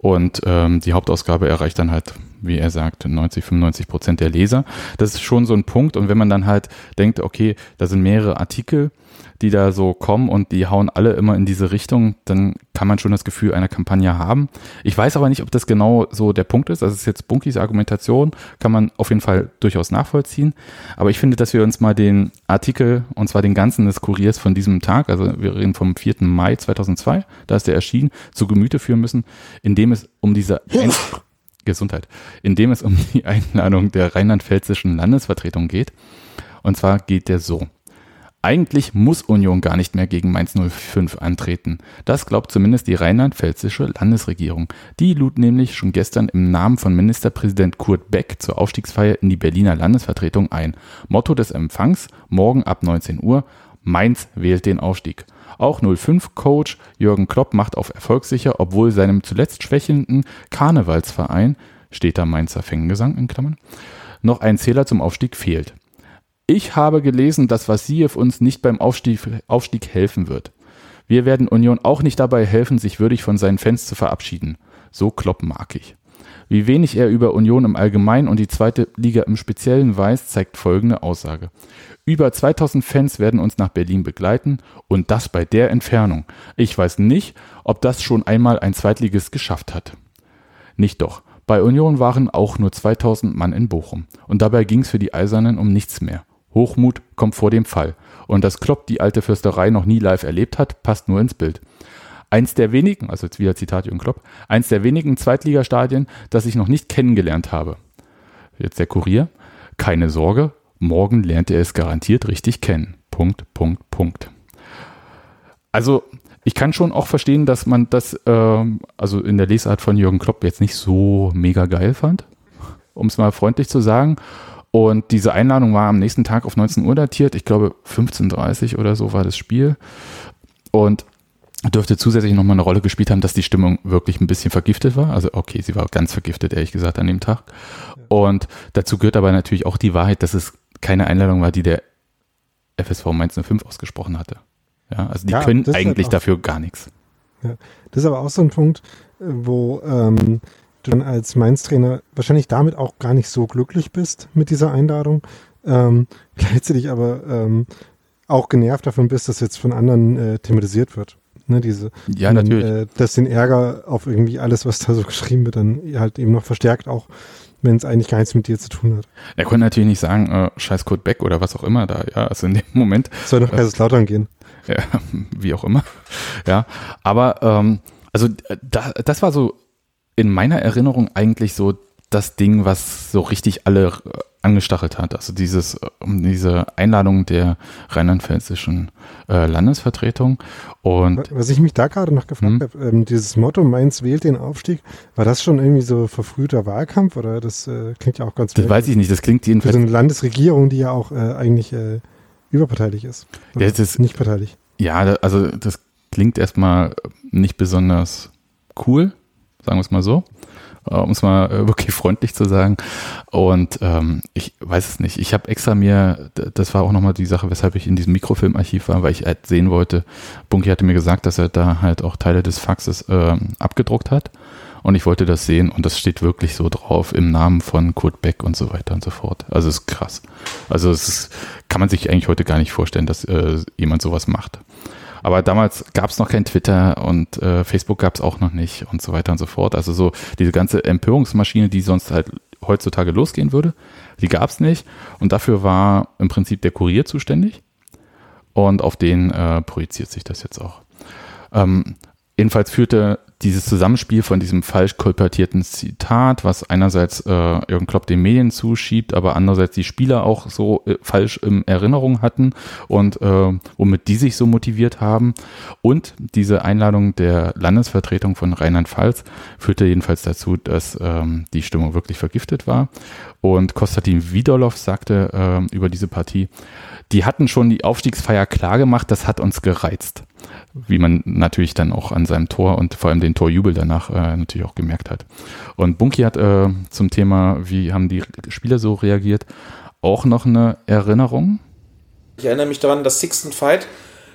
Und ähm, die Hauptausgabe erreicht dann halt, wie er sagt, 90, 95 Prozent der Leser. Das ist schon so ein Punkt. Und wenn man dann halt denkt, okay, da sind mehrere Artikel, die da so kommen und die hauen alle immer in diese Richtung, dann kann man schon das Gefühl einer Kampagne haben. Ich weiß aber nicht, ob das genau so der Punkt ist. Das ist jetzt Bunkis Argumentation, kann man auf jeden Fall durchaus nachvollziehen. Aber ich finde, dass wir uns mal den Artikel, und zwar den ganzen des Kuriers von diesem Tag, also wir reden vom 4. Mai 2002, da ist der erschienen, zu Gemüte führen müssen, indem es um diese Ein Gesundheit, indem es um die Einladung der rheinland-pfälzischen Landesvertretung geht. Und zwar geht der so. Eigentlich muss Union gar nicht mehr gegen Mainz 05 antreten. Das glaubt zumindest die rheinland-pfälzische Landesregierung. Die lud nämlich schon gestern im Namen von Ministerpräsident Kurt Beck zur Aufstiegsfeier in die Berliner Landesvertretung ein. Motto des Empfangs morgen ab 19 Uhr Mainz wählt den Aufstieg. Auch 05-Coach Jürgen Klopp macht auf Erfolg sicher, obwohl seinem zuletzt schwächelnden Karnevalsverein, steht da Mainzer Fängengesang in Klammern, noch ein Zähler zum Aufstieg fehlt. Ich habe gelesen, dass Vassiev uns nicht beim Aufstieg, Aufstieg helfen wird. Wir werden Union auch nicht dabei helfen, sich würdig von seinen Fans zu verabschieden. So Klopp mag ich. Wie wenig er über Union im Allgemeinen und die zweite Liga im Speziellen weiß, zeigt folgende Aussage. Über 2000 Fans werden uns nach Berlin begleiten und das bei der Entfernung. Ich weiß nicht, ob das schon einmal ein Zweitliges geschafft hat. Nicht doch. Bei Union waren auch nur 2000 Mann in Bochum. Und dabei ging es für die Eisernen um nichts mehr. Hochmut kommt vor dem Fall. Und dass Klopp die alte Fürsterei noch nie live erlebt hat, passt nur ins Bild. Eins der wenigen, also jetzt wieder Zitat Jürgen Klopp, eins der wenigen Zweitligastadien, das ich noch nicht kennengelernt habe. Jetzt der Kurier. Keine Sorge, morgen lernt er es garantiert richtig kennen. Punkt, Punkt, Punkt. Also ich kann schon auch verstehen, dass man das, ähm, also in der Lesart von Jürgen Klopp jetzt nicht so mega geil fand, um es mal freundlich zu sagen. Und diese Einladung war am nächsten Tag auf 19 Uhr datiert. Ich glaube 15.30 Uhr oder so war das Spiel. Und dürfte zusätzlich nochmal eine Rolle gespielt haben, dass die Stimmung wirklich ein bisschen vergiftet war. Also okay, sie war ganz vergiftet, ehrlich gesagt, an dem Tag. Und dazu gehört aber natürlich auch die Wahrheit, dass es keine Einladung war, die der FSV Mainz 05 ausgesprochen hatte. Ja, also die Ja, können eigentlich halt dafür gar nichts. Ja. Das ist aber auch so ein Punkt, wo ähm, du dann als Mainz-Trainer wahrscheinlich damit auch gar nicht so glücklich bist mit dieser Einladung. Ähm, gleichzeitig aber ähm, auch genervt davon bist, dass jetzt von anderen äh, thematisiert wird. Ne, diese, Ja, dann, natürlich. Äh, dass den Ärger auf irgendwie alles, was da so geschrieben wird, dann halt eben noch verstärkt, auch wenn es eigentlich gar nichts mit dir zu tun hat. Er konnte natürlich nicht sagen, äh, scheiß Kurt Beck oder was auch immer da, ja, also in dem Moment. Soll nach Kaiserslautern gehen. Ja, wie auch immer. Ja, aber ähm, also äh, da, das war so in meiner Erinnerung eigentlich so das Ding, was so richtig alle äh, angestachelt hat. Also dieses, äh, um diese Einladung der rheinland-pfälzischen äh, Landesvertretung. Und Was ich mich da gerade noch gefragt Hm. habe, ähm, dieses Motto Mainz wählt den Aufstieg, war das schon irgendwie so verfrühter Wahlkampf oder das äh, klingt ja auch ganz das weiß ich nicht, das klingt Für jedenfalls so eine Landesregierung, die ja auch äh, eigentlich äh, überparteilich ist. Ja, das ist- nicht parteilich. Ja, also das klingt erstmal nicht besonders cool, sagen wir es mal so, um es mal äh, wirklich freundlich zu sagen. Und ähm, ich weiß es nicht. Ich habe extra mir, das war auch nochmal die Sache, weshalb ich in diesem Mikrofilmarchiv war, weil ich halt sehen wollte, Bunky hatte mir gesagt, dass er da halt auch Teile des Faxes ähm, abgedruckt hat. Und ich wollte das sehen und das steht wirklich so drauf im Namen von Kurt Beck und so weiter und so fort. Also es ist krass. Also es ist, kann man sich eigentlich heute gar nicht vorstellen, dass äh, jemand sowas macht. Aber damals gab es noch kein Twitter und äh, Facebook gab es auch noch nicht und so weiter und so fort. Also so diese ganze Empörungsmaschine, die sonst halt heutzutage losgehen würde, die gab es nicht. Und dafür war im Prinzip der Kurier zuständig. Und auf den äh, projiziert sich das jetzt auch. Ähm, jedenfalls führte dieses Zusammenspiel von diesem falsch kolportierten Zitat, was einerseits äh, Jürgen Klopp den Medien zuschiebt, aber andererseits die Spieler auch so äh, falsch in Erinnerung hatten und äh, womit die sich so motiviert haben. Und diese Einladung der Landesvertretung von Rheinland-Pfalz führte jedenfalls dazu, dass ähm, die Stimmung wirklich vergiftet war. Und Konstantin Widorlov sagte ähm, über diese Partie, die hatten schon die Aufstiegsfeier klar gemacht, das hat uns gereizt. Wie man natürlich dann auch an seinem Tor und vor allem den Torjubel danach äh, natürlich auch gemerkt hat. Und Bunky hat äh, zum Thema, wie haben die Spieler so reagiert, auch noch eine Erinnerung. Ich erinnere mich daran, dass Sixten Fight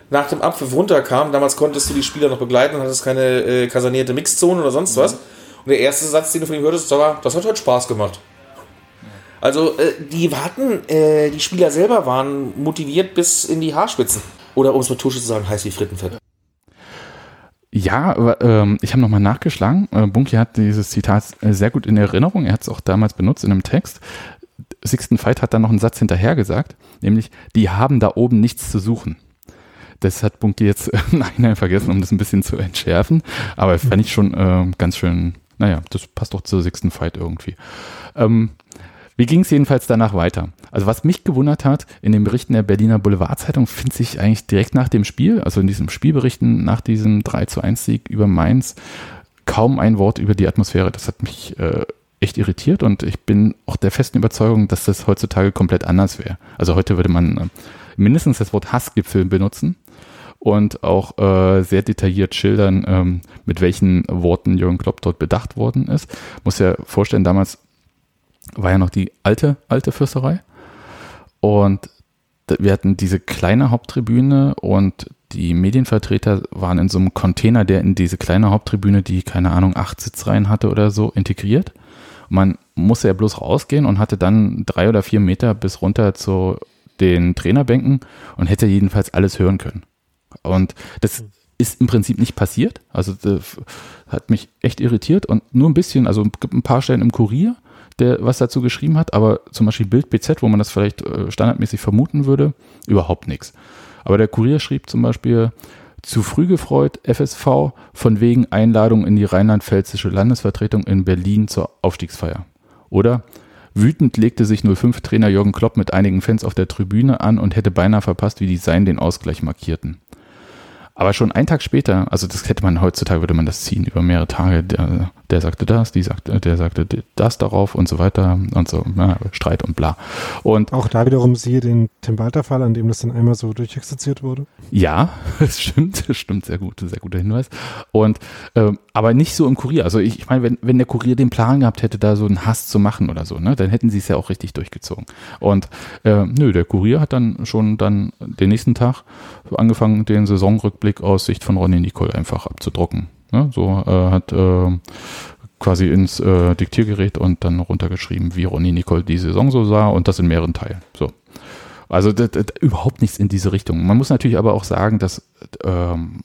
nach dem Abpfiff runterkam. Damals konntest du die Spieler noch begleiten und hattest keine äh, kasernierte Mixzone oder sonst was. Und der erste Satz, den du von ihm hörtest, war, das hat heute Spaß gemacht. Also äh, die warten, äh, die Spieler selber waren motiviert bis in die Haarspitzen. Oder um es mit Tusche zu sagen, heiß wie Frittenfett. Ja, aber, ähm, ich habe nochmal nachgeschlagen. Äh, Bunky hat dieses Zitat äh, sehr gut in Erinnerung. Er hat es auch damals benutzt in einem Text. Sixten Fight hat dann noch einen Satz hinterher gesagt, nämlich, die haben da oben nichts zu suchen. Das hat Bunky jetzt im Nachhinein vergessen, um das ein bisschen zu entschärfen. Aber fand ich schon äh, ganz schön, naja, das passt doch zur Sixten Fight irgendwie. Ähm, Wie ging es jedenfalls danach weiter? Also was mich gewundert hat, in den Berichten der Berliner Boulevardzeitung findet sich eigentlich direkt nach dem Spiel, also in diesen Spielberichten nach diesem 3 zu 1 Sieg über Mainz, kaum ein Wort über die Atmosphäre. Das hat mich äh, echt irritiert und ich bin auch der festen Überzeugung, dass das heutzutage komplett anders wäre. Also heute würde man äh, mindestens das Wort Hassgipfel benutzen und auch äh, sehr detailliert schildern, ähm, mit welchen Worten Jürgen Klopp dort bedacht worden ist. Muss ja vorstellen, damals war ja noch die alte, alte Fürsterei. Und wir hatten diese kleine Haupttribüne und die Medienvertreter waren in so einem Container, der in diese kleine Haupttribüne, die keine Ahnung, acht Sitzreihen hatte oder so, integriert. Man musste ja bloß rausgehen und hatte dann drei oder vier Meter bis runter zu den Trainerbänken und hätte jedenfalls alles hören können. Und das ist im Prinzip nicht passiert. Also das hat mich echt irritiert und nur ein bisschen, also gibt ein paar Stellen im Kurier, der was dazu geschrieben hat, aber zum Beispiel Bild BZ, wo man das vielleicht äh, standardmäßig vermuten würde, überhaupt nichts. Aber der Kurier schrieb zum Beispiel, zu früh gefreut, FSV, von wegen Einladung in die rheinland-pfälzische Landesvertretung in Berlin zur Aufstiegsfeier. Oder wütend legte sich 05-Trainer Jürgen Klopp mit einigen Fans auf der Tribüne an und hätte beinahe verpasst, wie die Seien den Ausgleich markierten. Aber schon einen Tag später, also das hätte man heutzutage, würde man das ziehen über mehrere Tage. Der, sagte das, die sagte, der sagte das darauf und so weiter und so, ja, Streit und bla. Und auch da wiederum siehe den Tim Walter Fall, an dem das dann einmal so durchexerziert wurde. Ja, das stimmt, das stimmt, sehr gut, sehr guter Hinweis. Und ähm, aber nicht so im Kurier. Also ich, ich meine, wenn, wenn der Kurier den Plan gehabt hätte, da so einen Hass zu machen oder so, ne, dann hätten sie es ja auch richtig durchgezogen. Und äh, nö, der Kurier hat dann schon dann den nächsten Tag angefangen, den Saisonrückblick aus Sicht von Ronny Nicole einfach abzudrucken. Ne? So äh, hat äh, quasi ins äh, Diktiergerät und dann runtergeschrieben, wie Ronny Nicole die Saison so sah und das in mehreren Teilen. So. Also das, das, überhaupt nichts in diese Richtung. Man muss natürlich aber auch sagen, dass ähm,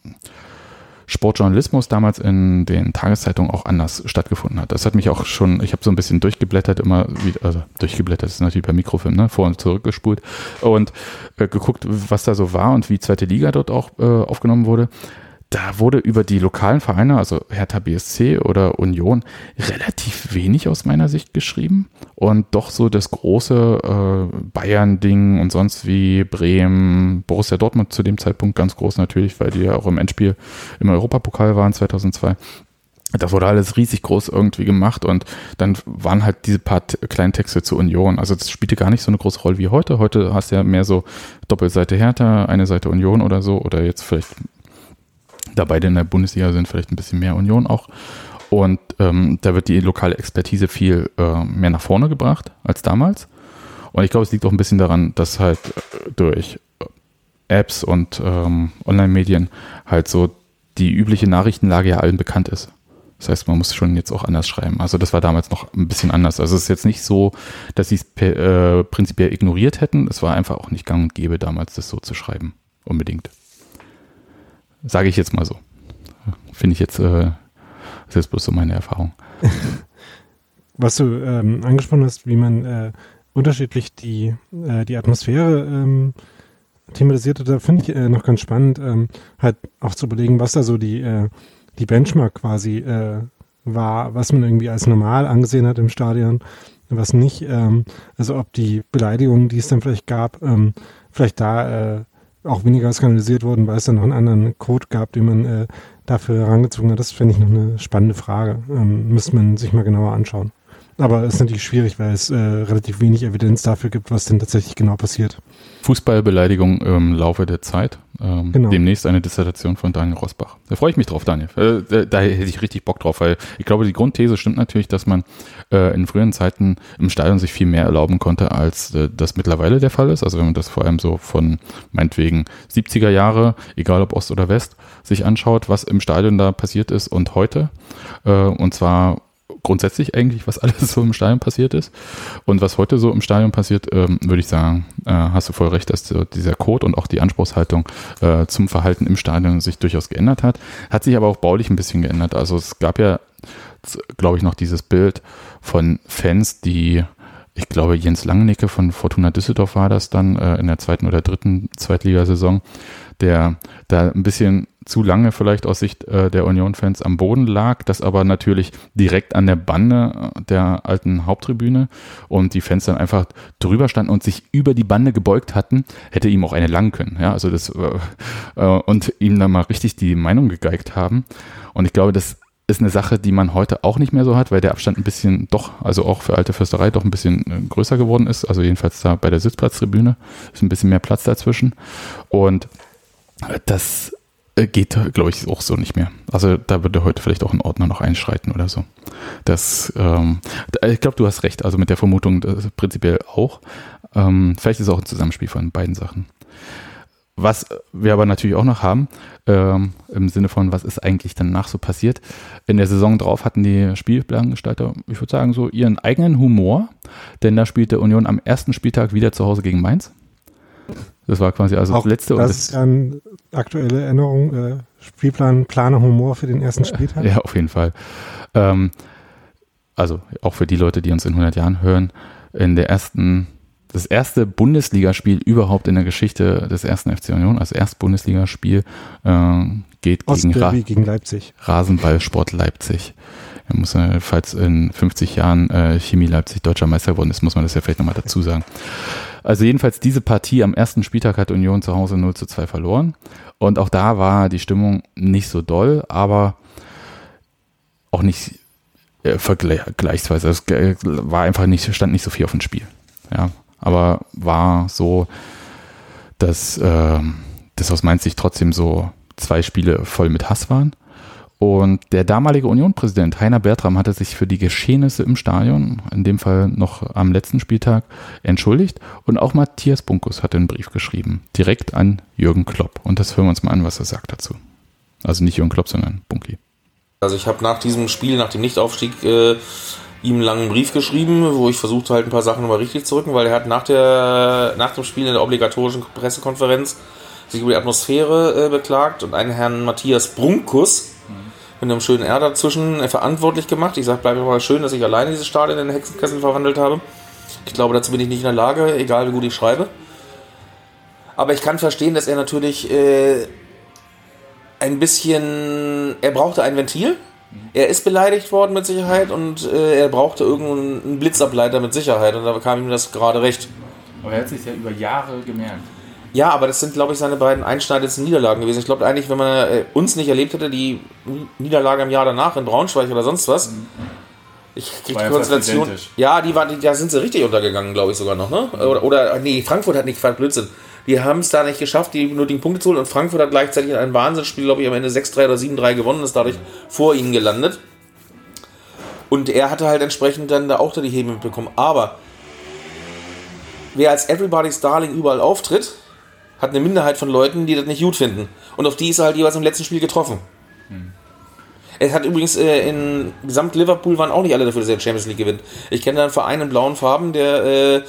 Sportjournalismus damals in den Tageszeitungen auch anders stattgefunden hat. Das hat mich auch schon, ich habe so ein bisschen durchgeblättert, immer wieder, also durchgeblättert, das ist natürlich per Mikrofilm, ne, vor und zurückgespult und äh, geguckt, was da so war und wie zweite Liga dort auch äh, aufgenommen wurde da wurde über die lokalen Vereine, also Hertha BSC oder Union, relativ wenig aus meiner Sicht geschrieben. Und doch so das große äh, Bayern-Ding und sonst wie Bremen, Borussia Dortmund zu dem Zeitpunkt ganz groß natürlich, weil die ja auch im Endspiel im Europapokal waren 2002. Das wurde alles riesig groß irgendwie gemacht und dann waren halt diese paar kleinen Texte zur Union. Also das spielte gar nicht so eine große Rolle wie heute. Heute hast du ja mehr so Doppelseite Hertha, eine Seite Union oder so oder jetzt vielleicht da beide in der Bundesliga sind, vielleicht ein bisschen mehr Union auch. Und ähm, da wird die lokale Expertise viel äh, mehr nach vorne gebracht als damals. Und ich glaube, es liegt auch ein bisschen daran, dass halt äh, durch Apps und ähm, Online-Medien halt so die übliche Nachrichtenlage ja allen bekannt ist. Das heißt, man muss schon jetzt auch anders schreiben. Also das war damals noch ein bisschen anders. Also es ist jetzt nicht so, dass sie es äh, prinzipiell ignoriert hätten. Es war einfach auch nicht gang und gäbe damals, das so zu schreiben. Unbedingt. Sage ich jetzt mal so. Finde ich jetzt, äh, das ist bloß so meine Erfahrung. Was du ähm, angesprochen hast, wie man äh, unterschiedlich die, äh, die Atmosphäre ähm, thematisiert da finde ich äh, noch ganz spannend, ähm, halt auch zu überlegen, was da so die, äh, die Benchmark quasi äh, war, was man irgendwie als normal angesehen hat im Stadion, was nicht. Ähm, also ob die Beleidigungen, die es dann vielleicht gab, ähm, vielleicht da äh, auch weniger skandalisiert wurden, weil es dann noch einen anderen Code gab, den man äh, dafür herangezogen hat. Das fände ich noch eine spannende Frage. Ähm, müsste man sich mal genauer anschauen. Aber es ist natürlich schwierig, weil es äh, relativ wenig Evidenz dafür gibt, was denn tatsächlich genau passiert. Fußballbeleidigung im Laufe der Zeit. Ähm, genau. Demnächst eine Dissertation von Daniel Rosbach. Da freue ich mich drauf, Daniel. Äh, da hätte ich richtig Bock drauf, weil ich glaube, die Grundthese stimmt natürlich, dass man äh, in früheren Zeiten im Stadion sich viel mehr erlauben konnte, als äh, das mittlerweile der Fall ist. Also wenn man das vor allem so von meinetwegen 70er Jahre, egal ob Ost oder West, sich anschaut, was im Stadion da passiert ist und heute. Äh, und zwar grundsätzlich eigentlich, was alles so im Stadion passiert ist. Und was heute so im Stadion passiert, ähm, würde ich sagen, äh, hast du voll recht, dass so dieser Code und auch die Anspruchshaltung äh, zum Verhalten im Stadion sich durchaus geändert hat. Hat sich aber auch baulich ein bisschen geändert. Also es gab ja, glaube ich, noch dieses Bild von Fans, die ich glaube, Jens Langenecke von Fortuna Düsseldorf war das dann äh, in der zweiten oder dritten Zweitligasaison, der da ein bisschen zu lange vielleicht aus Sicht äh, der Union-Fans am Boden lag, das aber natürlich direkt an der Bande äh, der alten Haupttribüne und die Fans dann einfach drüber standen und sich über die Bande gebeugt hatten, hätte ihm auch eine langen können. Ja, also das äh, äh, und ihm dann mal richtig die Meinung gegeigt haben. Und ich glaube, das ist eine Sache, die man heute auch nicht mehr so hat, weil der Abstand ein bisschen doch, also auch für alte Fürsterei doch ein bisschen äh, größer geworden ist. Also jedenfalls da bei der Sitzplatztribüne ist ein bisschen mehr Platz dazwischen. Und das geht, glaube ich, auch so nicht mehr. Also da würde heute vielleicht auch ein Ordner noch einschreiten oder so. Das, ähm, ich glaube, du hast recht. Also mit der Vermutung prinzipiell auch. Ähm, vielleicht ist es auch ein Zusammenspiel von beiden Sachen. Was wir aber natürlich auch noch haben, ähm, im Sinne von, was ist eigentlich danach so passiert. In der Saison drauf hatten die Spielplangestalter, ich würde sagen, so ihren eigenen Humor, denn da spielte Union am ersten Spieltag wieder zu Hause gegen Mainz. Das war quasi also Auch das letzte. Das ist ja eine aktuelle Erinnerung, äh, Spielplan, Planer, Humor für den ersten Spieltag. Ja, auf jeden Fall. Ähm, also auch für die Leute, die uns in 100 Jahren hören, in der ersten das erste Bundesligaspiel überhaupt in der Geschichte des ersten FC Union, also erst Bundesligaspiel, äh, geht gegen, Ra gegen Leipzig. Rasenballsport Leipzig. Er muss, falls in 50 Jahren äh, Chemie Leipzig deutscher Meister geworden ist, muss man das ja vielleicht nochmal dazu sagen. Also jedenfalls diese Partie am ersten Spieltag hat Union zu Hause 0 zu 2 verloren. Und auch da war die Stimmung nicht so doll, aber auch nicht äh, vergleichsweise. Es war einfach nicht, stand nicht so viel auf dem Spiel. Ja, aber war so, dass äh, das aus meiner Sicht trotzdem so zwei Spiele voll mit Hass waren. Und der damalige Unionpräsident Heiner Bertram hatte sich für die Geschehnisse im Stadion, in dem Fall noch am letzten Spieltag, entschuldigt. Und auch Matthias Bunkus hatte einen Brief geschrieben, direkt an Jürgen Klopp. Und das hören wir uns mal an, was er sagt dazu. Also nicht Jürgen Klopp, sondern Bunky. Also ich habe nach diesem Spiel, nach dem Nichtaufstieg, äh, ihm einen langen Brief geschrieben, wo ich versucht halt ein paar Sachen nochmal richtig zu rücken, weil er hat nach, der, nach dem Spiel in der obligatorischen Pressekonferenz sich über die Atmosphäre äh, beklagt und einen Herrn Matthias Brunkus mit einem schönen R dazwischen äh, verantwortlich gemacht. Ich sage, bleibt mal schön, dass ich alleine dieses Stadion in den Hexenkessel verwandelt habe. Ich glaube, dazu bin ich nicht in der Lage, egal wie gut ich schreibe. Aber ich kann verstehen, dass er natürlich äh, ein bisschen, er brauchte ein Ventil er ist beleidigt worden mit Sicherheit und äh, er brauchte irgendeinen Blitzableiter mit Sicherheit und da kam ihm das gerade recht. Aber er hat sich ja über Jahre gemerkt. Ja, aber das sind, glaube ich, seine beiden einschneidendsten Niederlagen gewesen. Ich glaube eigentlich, wenn man äh, uns nicht erlebt hätte, die Niederlage im Jahr danach in Braunschweig oder sonst was. Mhm. Ich krieg die Konstellation. Ja, die waren, da sind sie richtig untergegangen, glaube ich sogar noch, ne? Oder, oder nee, Frankfurt hat nicht Blödsinn. Die haben es da nicht geschafft, die nötigen Punkte zu holen. Und Frankfurt hat gleichzeitig in einem Wahnsinnsspiel, glaube ich, am Ende 6-3 oder 7-3 gewonnen, ist dadurch vor ihnen gelandet. Und er hatte halt entsprechend dann da auch da die Hebe mitbekommen. Aber wer als Everybody's Darling überall auftritt, hat eine Minderheit von Leuten, die das nicht gut finden. Und auf die ist er halt jeweils im letzten Spiel getroffen. Hm. Es hat übrigens äh, in Gesamt Liverpool waren auch nicht alle dafür, dass er Champions League gewinnt. Ich kenne da einen Verein in blauen Farben, der äh,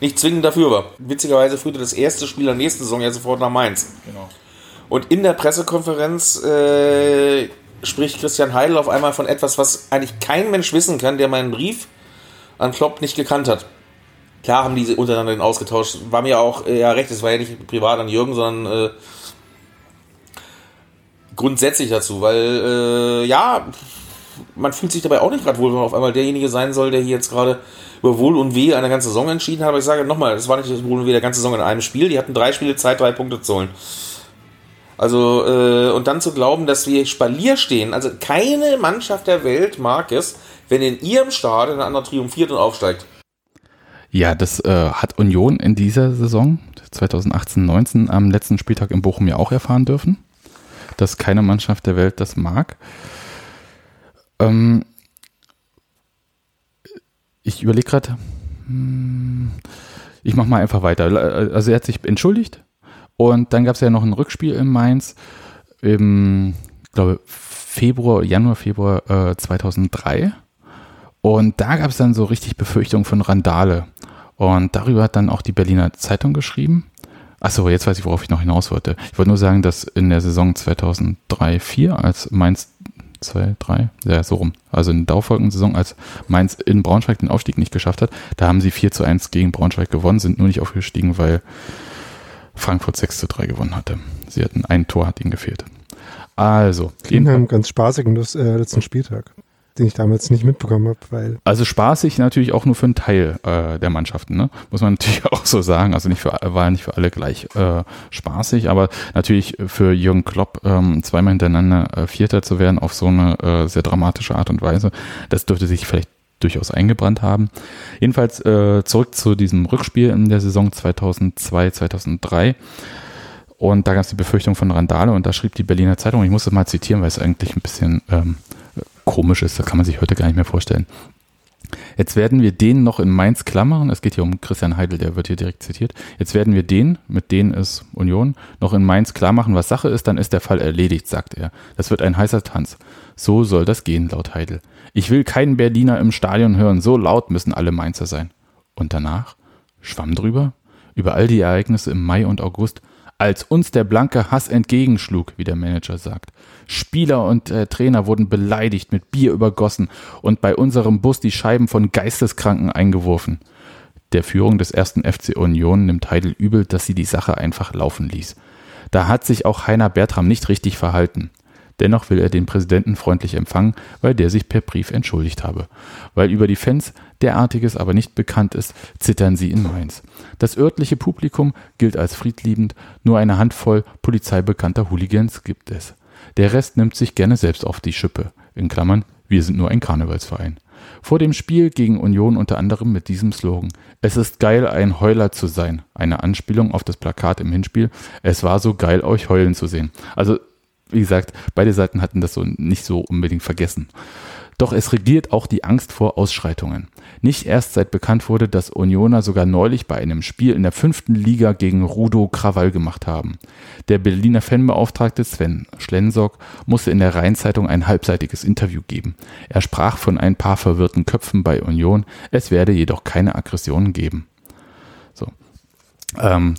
nicht zwingend dafür war. Witzigerweise führte das erste Spiel der nächsten Saison ja sofort nach Mainz. Genau. Und in der Pressekonferenz äh, spricht Christian Heidel auf einmal von etwas, was eigentlich kein Mensch wissen kann, der meinen Brief an Klopp nicht gekannt hat. Klar haben diese untereinander den ausgetauscht. War mir auch äh, ja recht, es war ja nicht privat an Jürgen, sondern äh, grundsätzlich dazu, weil äh, ja, man fühlt sich dabei auch nicht gerade wohl, wenn man auf einmal derjenige sein soll, der hier jetzt gerade über Wohl und Weh eine ganze Saison entschieden hat. Aber ich sage nochmal, das war nicht das Wohl und Weh der ganze Saison in einem Spiel. Die hatten drei Spiele Zeit, drei Punkte zu holen. Also, äh, und dann zu glauben, dass wir Spalier stehen. Also, keine Mannschaft der Welt mag es, wenn in ihrem Stadion ein anderer triumphiert und aufsteigt. Ja, das äh, hat Union in dieser Saison 2018-19 am letzten Spieltag in Bochum ja auch erfahren dürfen, dass keine Mannschaft der Welt das mag. Ähm, ich überlege gerade, hm, ich mache mal einfach weiter. Also er hat sich entschuldigt und dann gab es ja noch ein Rückspiel in Mainz im, glaube Februar, Januar, Februar äh, 2003 und da gab es dann so richtig Befürchtungen von Randale und darüber hat dann auch die Berliner Zeitung geschrieben. Achso, jetzt weiß ich, worauf ich noch hinaus wollte. Ich wollte nur sagen, dass in der Saison 2003-4, als Mainz zwei, drei, ja, so rum. Also in der darauffolgenden Saison, als Mainz in Braunschweig den Aufstieg nicht geschafft hat, da haben sie 4 zu 1 gegen Braunschweig gewonnen, sind nur nicht aufgestiegen, weil Frankfurt 6 zu 3 gewonnen hatte. Sie hatten ein Tor, hat ihnen gefehlt. Also, Klingenheim ganz spaßig im äh, letzten Spieltag, den ich damals nicht mitbekommen habe, weil. Also spaßig natürlich auch nur für einen Teil äh, der Mannschaften, ne? Muss man natürlich auch so sagen. Also nicht für war nicht für alle gleich äh, spaßig, aber natürlich für Jürgen Klopp ähm, zweimal hintereinander äh, Vierter zu werden auf so eine äh, sehr dramatische Art und Weise, das dürfte sich vielleicht durchaus eingebrannt haben. Jedenfalls äh, zurück zu diesem Rückspiel in der Saison 2002, 2003. Und da gab es die Befürchtung von Randale und da schrieb die Berliner Zeitung, ich muss das mal zitieren, weil es eigentlich ein bisschen ähm, komisch ist, das kann man sich heute gar nicht mehr vorstellen. Jetzt werden wir den noch in Mainz klammern. Es geht hier um Christian Heidel, der wird hier direkt zitiert. Jetzt werden wir den, mit denen ist Union, noch in Mainz klar machen, was Sache ist, dann ist der Fall erledigt, sagt er. Das wird ein heißer Tanz. So soll das gehen, laut Heidel. Ich will keinen Berliner im Stadion hören, so laut müssen alle Mainzer sein. Und danach? Schwamm drüber? Über all die Ereignisse im Mai und August, als uns der blanke Hass entgegenschlug, wie der Manager sagt. Spieler und äh, Trainer wurden beleidigt, mit Bier übergossen und bei unserem Bus die Scheiben von Geisteskranken eingeworfen. Der Führung des ersten FC Union nimmt Heidel übel, dass sie die Sache einfach laufen ließ. Da hat sich auch Heiner Bertram nicht richtig verhalten. Dennoch will er den Präsidenten freundlich empfangen, weil der sich per Brief entschuldigt habe. Weil über die Fans derartiges aber nicht bekannt ist, zittern sie in Mainz. Das örtliche Publikum gilt als friedliebend, nur eine Handvoll polizeibekannter Hooligans gibt es. Der Rest nimmt sich gerne selbst auf die Schippe. In Klammern, wir sind nur ein Karnevalsverein. Vor dem Spiel gegen Union unter anderem mit diesem Slogan. Es ist geil, ein Heuler zu sein. Eine Anspielung auf das Plakat im Hinspiel. Es war so geil, euch heulen zu sehen. Also wie gesagt, beide Seiten hatten das so nicht so unbedingt vergessen. Doch es regiert auch die Angst vor Ausschreitungen. Nicht erst seit bekannt wurde, dass Unioner sogar neulich bei einem Spiel in der fünften Liga gegen Rudo Krawall gemacht haben. Der Berliner Fanbeauftragte Sven Schlensock musste in der Rheinzeitung ein halbseitiges Interview geben. Er sprach von ein paar verwirrten Köpfen bei Union, es werde jedoch keine Aggressionen geben. So. Ähm,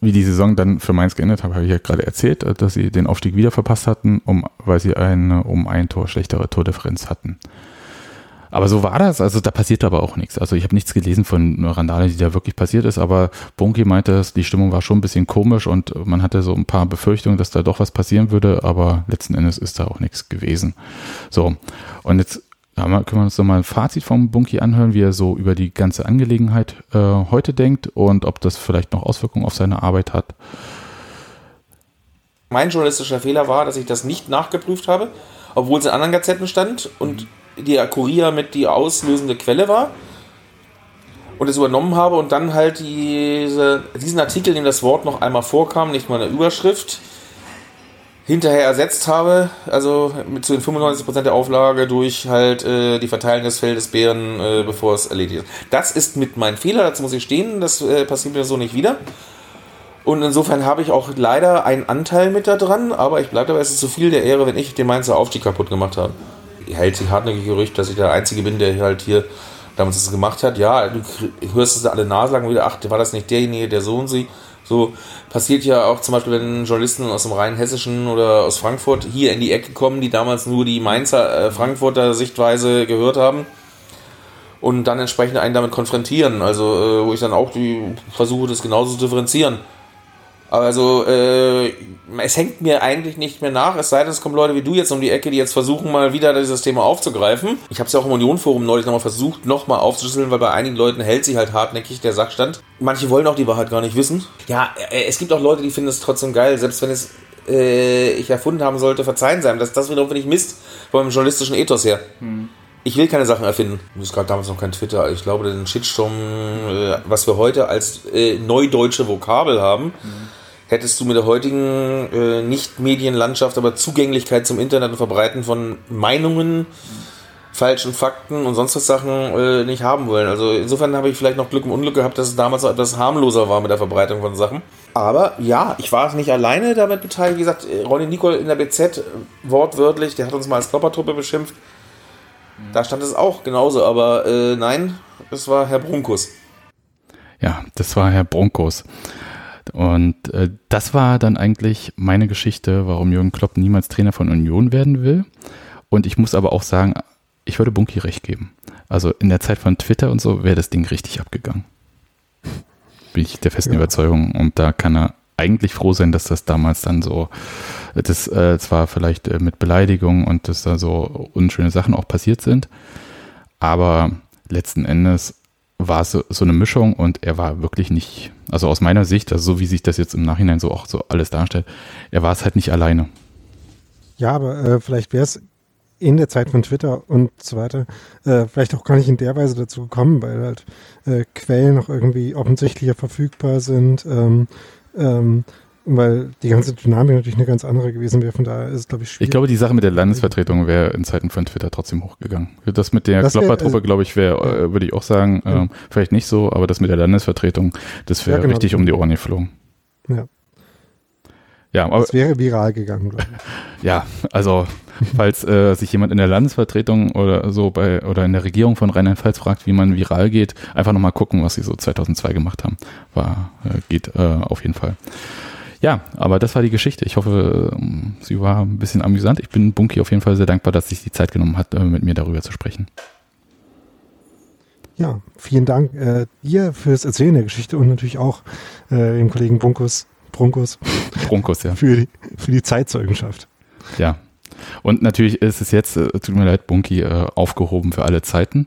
wie die Saison dann für Mainz geendet hat, habe ich ja gerade erzählt, äh, dass sie den Aufstieg wieder verpasst hatten, um, weil sie eine um ein Tor schlechtere Tordifferenz hatten. Aber so war das, also da passiert aber auch nichts. Also ich habe nichts gelesen von Randale, die da wirklich passiert ist, aber Bunky meinte, die Stimmung war schon ein bisschen komisch und man hatte so ein paar Befürchtungen, dass da doch was passieren würde, aber letzten Endes ist da auch nichts gewesen. So, und jetzt da können wir uns nochmal ein Fazit vom Bunky anhören, wie er so über die ganze Angelegenheit äh, heute denkt und ob das vielleicht noch Auswirkungen auf seine Arbeit hat. Mein journalistischer Fehler war, dass ich das nicht nachgeprüft habe, obwohl es in anderen Gazetten stand und der Kurier mit die auslösende Quelle war und es übernommen habe und dann halt diese, diesen Artikel, in dem das Wort noch einmal vorkam, nicht mal eine Überschrift, hinterher ersetzt habe, also mit zu den 95% der Auflage durch halt äh, die Verteilung des Feldes Bären, äh, bevor es erledigt ist. Das ist mit meinem Fehler, dazu muss ich stehen, das äh, passiert mir so nicht wieder. Und insofern habe ich auch leider einen Anteil mit da dran, aber ich bleibe dabei, es ist zu viel der Ehre, wenn ich den Mainzer Aufstieg kaputt gemacht habe. Hält sich hartnäckig Gerücht, dass ich der Einzige bin, der halt hier damals das gemacht hat. Ja, du hörst es alle Nasen wieder, ach, war das nicht derjenige, der so und sie so passiert ja auch zum Beispiel, wenn Journalisten aus dem Rhein-Hessischen oder aus Frankfurt hier in die Ecke kommen, die damals nur die Mainzer äh, Frankfurter Sichtweise gehört haben und dann entsprechend einen damit konfrontieren. Also, äh, wo ich dann auch die versuche, das genauso zu differenzieren. Also, äh, es hängt mir eigentlich nicht mehr nach, es sei denn, es kommen Leute wie du jetzt um die Ecke, die jetzt versuchen, mal wieder dieses Thema aufzugreifen. Ich habe es ja auch im Union-Forum neulich nochmal versucht, nochmal aufzuschlüsseln, weil bei einigen Leuten hält sich halt hartnäckig der Sachstand. Manche wollen auch die Wahrheit gar nicht wissen. Ja, äh, es gibt auch Leute, die finden es trotzdem geil, selbst wenn es äh, ich erfunden haben sollte, verzeihen sein. Das, das wiederum finde ich Mist vom journalistischen Ethos her. Hm. Ich will keine Sachen erfinden. Es gab damals noch kein Twitter. Ich glaube, den Shitstorm, äh, was wir heute als äh, neudeutsche Vokabel haben, hm hättest du mit der heutigen äh, Nicht-Medienlandschaft aber Zugänglichkeit zum Internet und Verbreiten von Meinungen, falschen Fakten und sonst was Sachen äh, nicht haben wollen. Also insofern habe ich vielleicht noch Glück im Unglück gehabt, dass es damals noch etwas harmloser war mit der Verbreitung von Sachen. Aber ja, ich war nicht alleine damit beteiligt. Wie gesagt, Ronny Nicole in der BZ, wortwörtlich, der hat uns mal als Körpertruppe beschimpft. Da stand es auch genauso, aber äh, nein, es war Herr Brunkus. Ja, das war Herr Brunkus. Und äh, das war dann eigentlich meine Geschichte, warum Jürgen Klopp niemals Trainer von Union werden will. Und ich muss aber auch sagen, ich würde Bunky recht geben. Also in der Zeit von Twitter und so wäre das Ding richtig abgegangen. Bin ich der festen ja. Überzeugung. Und da kann er eigentlich froh sein, dass das damals dann so das äh, zwar vielleicht äh, mit Beleidigung und dass da so unschöne Sachen auch passiert sind, aber letzten Endes war es so, so eine Mischung und er war wirklich nicht, also aus meiner Sicht, also so wie sich das jetzt im Nachhinein so auch so alles darstellt, er war es halt nicht alleine. Ja, aber äh, vielleicht wäre es in der Zeit von Twitter und so weiter äh, vielleicht auch gar nicht in der Weise dazu gekommen, weil halt äh, Quellen noch irgendwie offensichtlicher verfügbar sind, ähm, ähm, weil die ganze Dynamik natürlich eine ganz andere gewesen wäre. Von daher ist es, glaube ich, schwierig. Ich glaube, die Sache mit der Landesvertretung wäre in Zeiten von Twitter trotzdem hochgegangen. Das mit der Das Kloppertruppe, also- glaube ich, wäre, äh, würde ich auch sagen, Ja. ähm, vielleicht nicht so, aber das mit der Landesvertretung, das wäre Ja, genau. richtig um die Ohren geflogen. Ja. Ja, aber Das wäre viral gegangen, glaube ich. Ja, also falls äh, sich jemand in der Landesvertretung oder so bei oder in der Regierung von Rheinland-Pfalz fragt, wie man viral geht, einfach nochmal gucken, was sie so 2002 gemacht haben. War äh, geht äh, auf jeden Fall. Ja, aber das war die Geschichte. Ich hoffe, ähm, sie war ein bisschen amüsant. Ich bin Bunky auf jeden Fall sehr dankbar, dass sich die Zeit genommen hat, äh, mit mir darüber zu sprechen. Ja, vielen Dank äh, dir fürs Erzählen der Geschichte und natürlich auch äh, dem Kollegen Bunkus, Brunkus Broncos, ja. für die, für die Zeitzeugenschaft. Ja. Und natürlich ist es jetzt, äh, tut mir leid, Bunky, äh, aufgehoben für alle Zeiten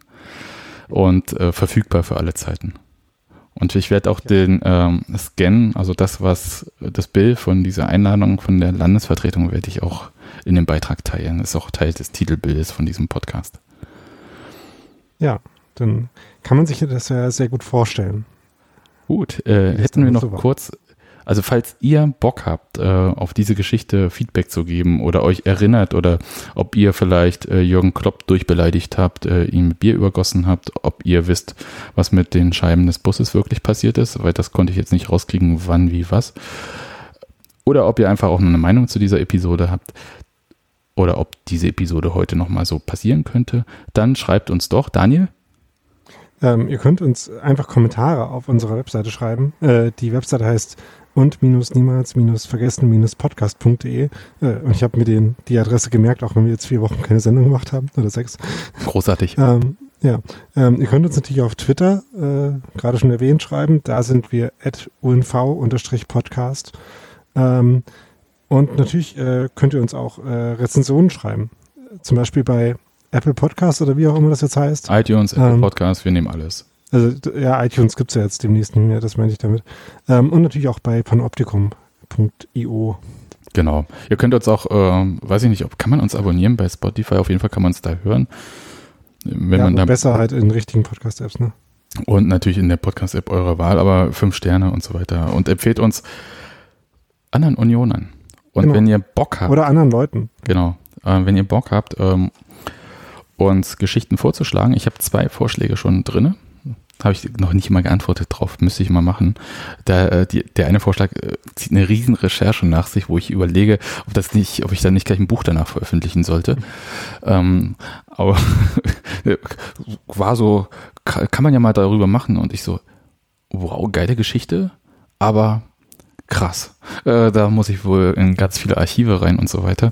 und äh, verfügbar für alle Zeiten. Und ich werde auch den ähm, Scan, also das, was das Bild von dieser Einladung von der Landesvertretung, werde ich auch in dem Beitrag teilen. Das ist auch Teil des Titelbildes von diesem Podcast. Ja, dann kann man sich das ja sehr gut vorstellen. Gut, äh, hätten wir noch war. kurz, also falls ihr Bock habt, äh, auf diese Geschichte Feedback zu geben oder euch erinnert oder ob ihr vielleicht äh, Jürgen Klopp durchbeleidigt habt, äh, ihm mit Bier übergossen habt, ob ihr wisst, was mit den Scheiben des Busses wirklich passiert ist, weil das konnte ich jetzt nicht rauskriegen, wann, wie, was. Oder ob ihr einfach auch eine Meinung zu dieser Episode habt oder ob diese Episode heute nochmal so passieren könnte, dann schreibt uns doch, Daniel. Ähm, ihr könnt uns einfach Kommentare auf unserer Webseite schreiben. Äh, die Webseite heißt und minus niemals minus vergessen minus podcast.de äh, und ich habe mir den, die Adresse gemerkt, auch wenn wir jetzt vier Wochen keine Sendung gemacht haben oder sechs. Großartig. Ähm, ja, ähm, ihr könnt uns natürlich auf Twitter, äh, gerade schon erwähnt, schreiben. Da sind wir at unv-podcast. Ähm, und natürlich äh, könnt ihr uns auch äh, Rezensionen schreiben. Zum Beispiel bei Apple Podcast oder wie auch immer das jetzt heißt. iTunes, Apple Ähm, Podcast, wir nehmen alles. Also ja, iTunes gibt's ja jetzt demnächst nicht mehr, das meine ich damit. Ähm, und natürlich auch bei panoptikum.io. Genau. Ihr könnt uns auch, ähm, weiß ich nicht, ob kann man uns abonnieren bei Spotify? Auf jeden Fall kann man es da hören. Wenn ja, man da besser halt in richtigen Podcast-Apps, ne? und natürlich in der Podcast-App eurer Wahl, aber fünf Sterne und so weiter. Und empfehlt uns anderen Unionern. Und Genau. wenn ihr Bock habt, Oder anderen Leuten. genau, äh, wenn ihr Bock habt, ähm, uns Geschichten vorzuschlagen, ich habe zwei Vorschläge schon drinne. Habe ich noch nicht mal geantwortet drauf, müsste ich mal machen. Da, äh, die, der eine Vorschlag äh, zieht eine riesen Recherche nach sich, wo ich überlege, ob das nicht, ob ich dann nicht gleich ein Buch danach veröffentlichen sollte. Ähm, aber war so, ka- kann man ja mal darüber machen und ich so, wow, geile Geschichte, aber krass. Äh, da muss ich wohl in ganz viele Archive rein und so weiter.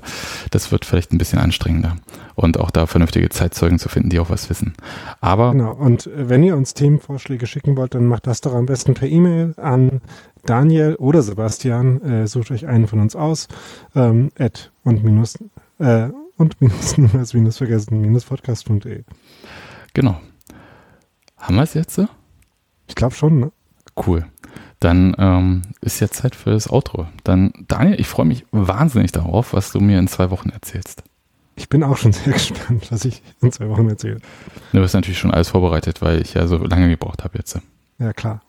Das wird vielleicht ein bisschen anstrengender. Und auch da vernünftige Zeitzeugen zu finden, die auch was wissen. Aber Genau. Und äh, wenn ihr uns Themenvorschläge schicken wollt, dann macht das doch am besten per E-Mail an Daniel oder Sebastian. Äh, sucht euch einen von uns aus. Ähm, at und minus äh, und minus niemals minus vergessen minus podcast.de. genau. Haben wir es jetzt so? Ich glaube schon, ne? Cool. Dann ähm, ist jetzt Zeit für das Outro. Dann, Daniel, ich freue mich wahnsinnig darauf, was du mir in zwei Wochen erzählst. Ich bin auch schon sehr gespannt, was ich in zwei Wochen erzähle. Du hast natürlich schon alles vorbereitet, weil ich ja so lange gebraucht habe jetzt. Ja, klar.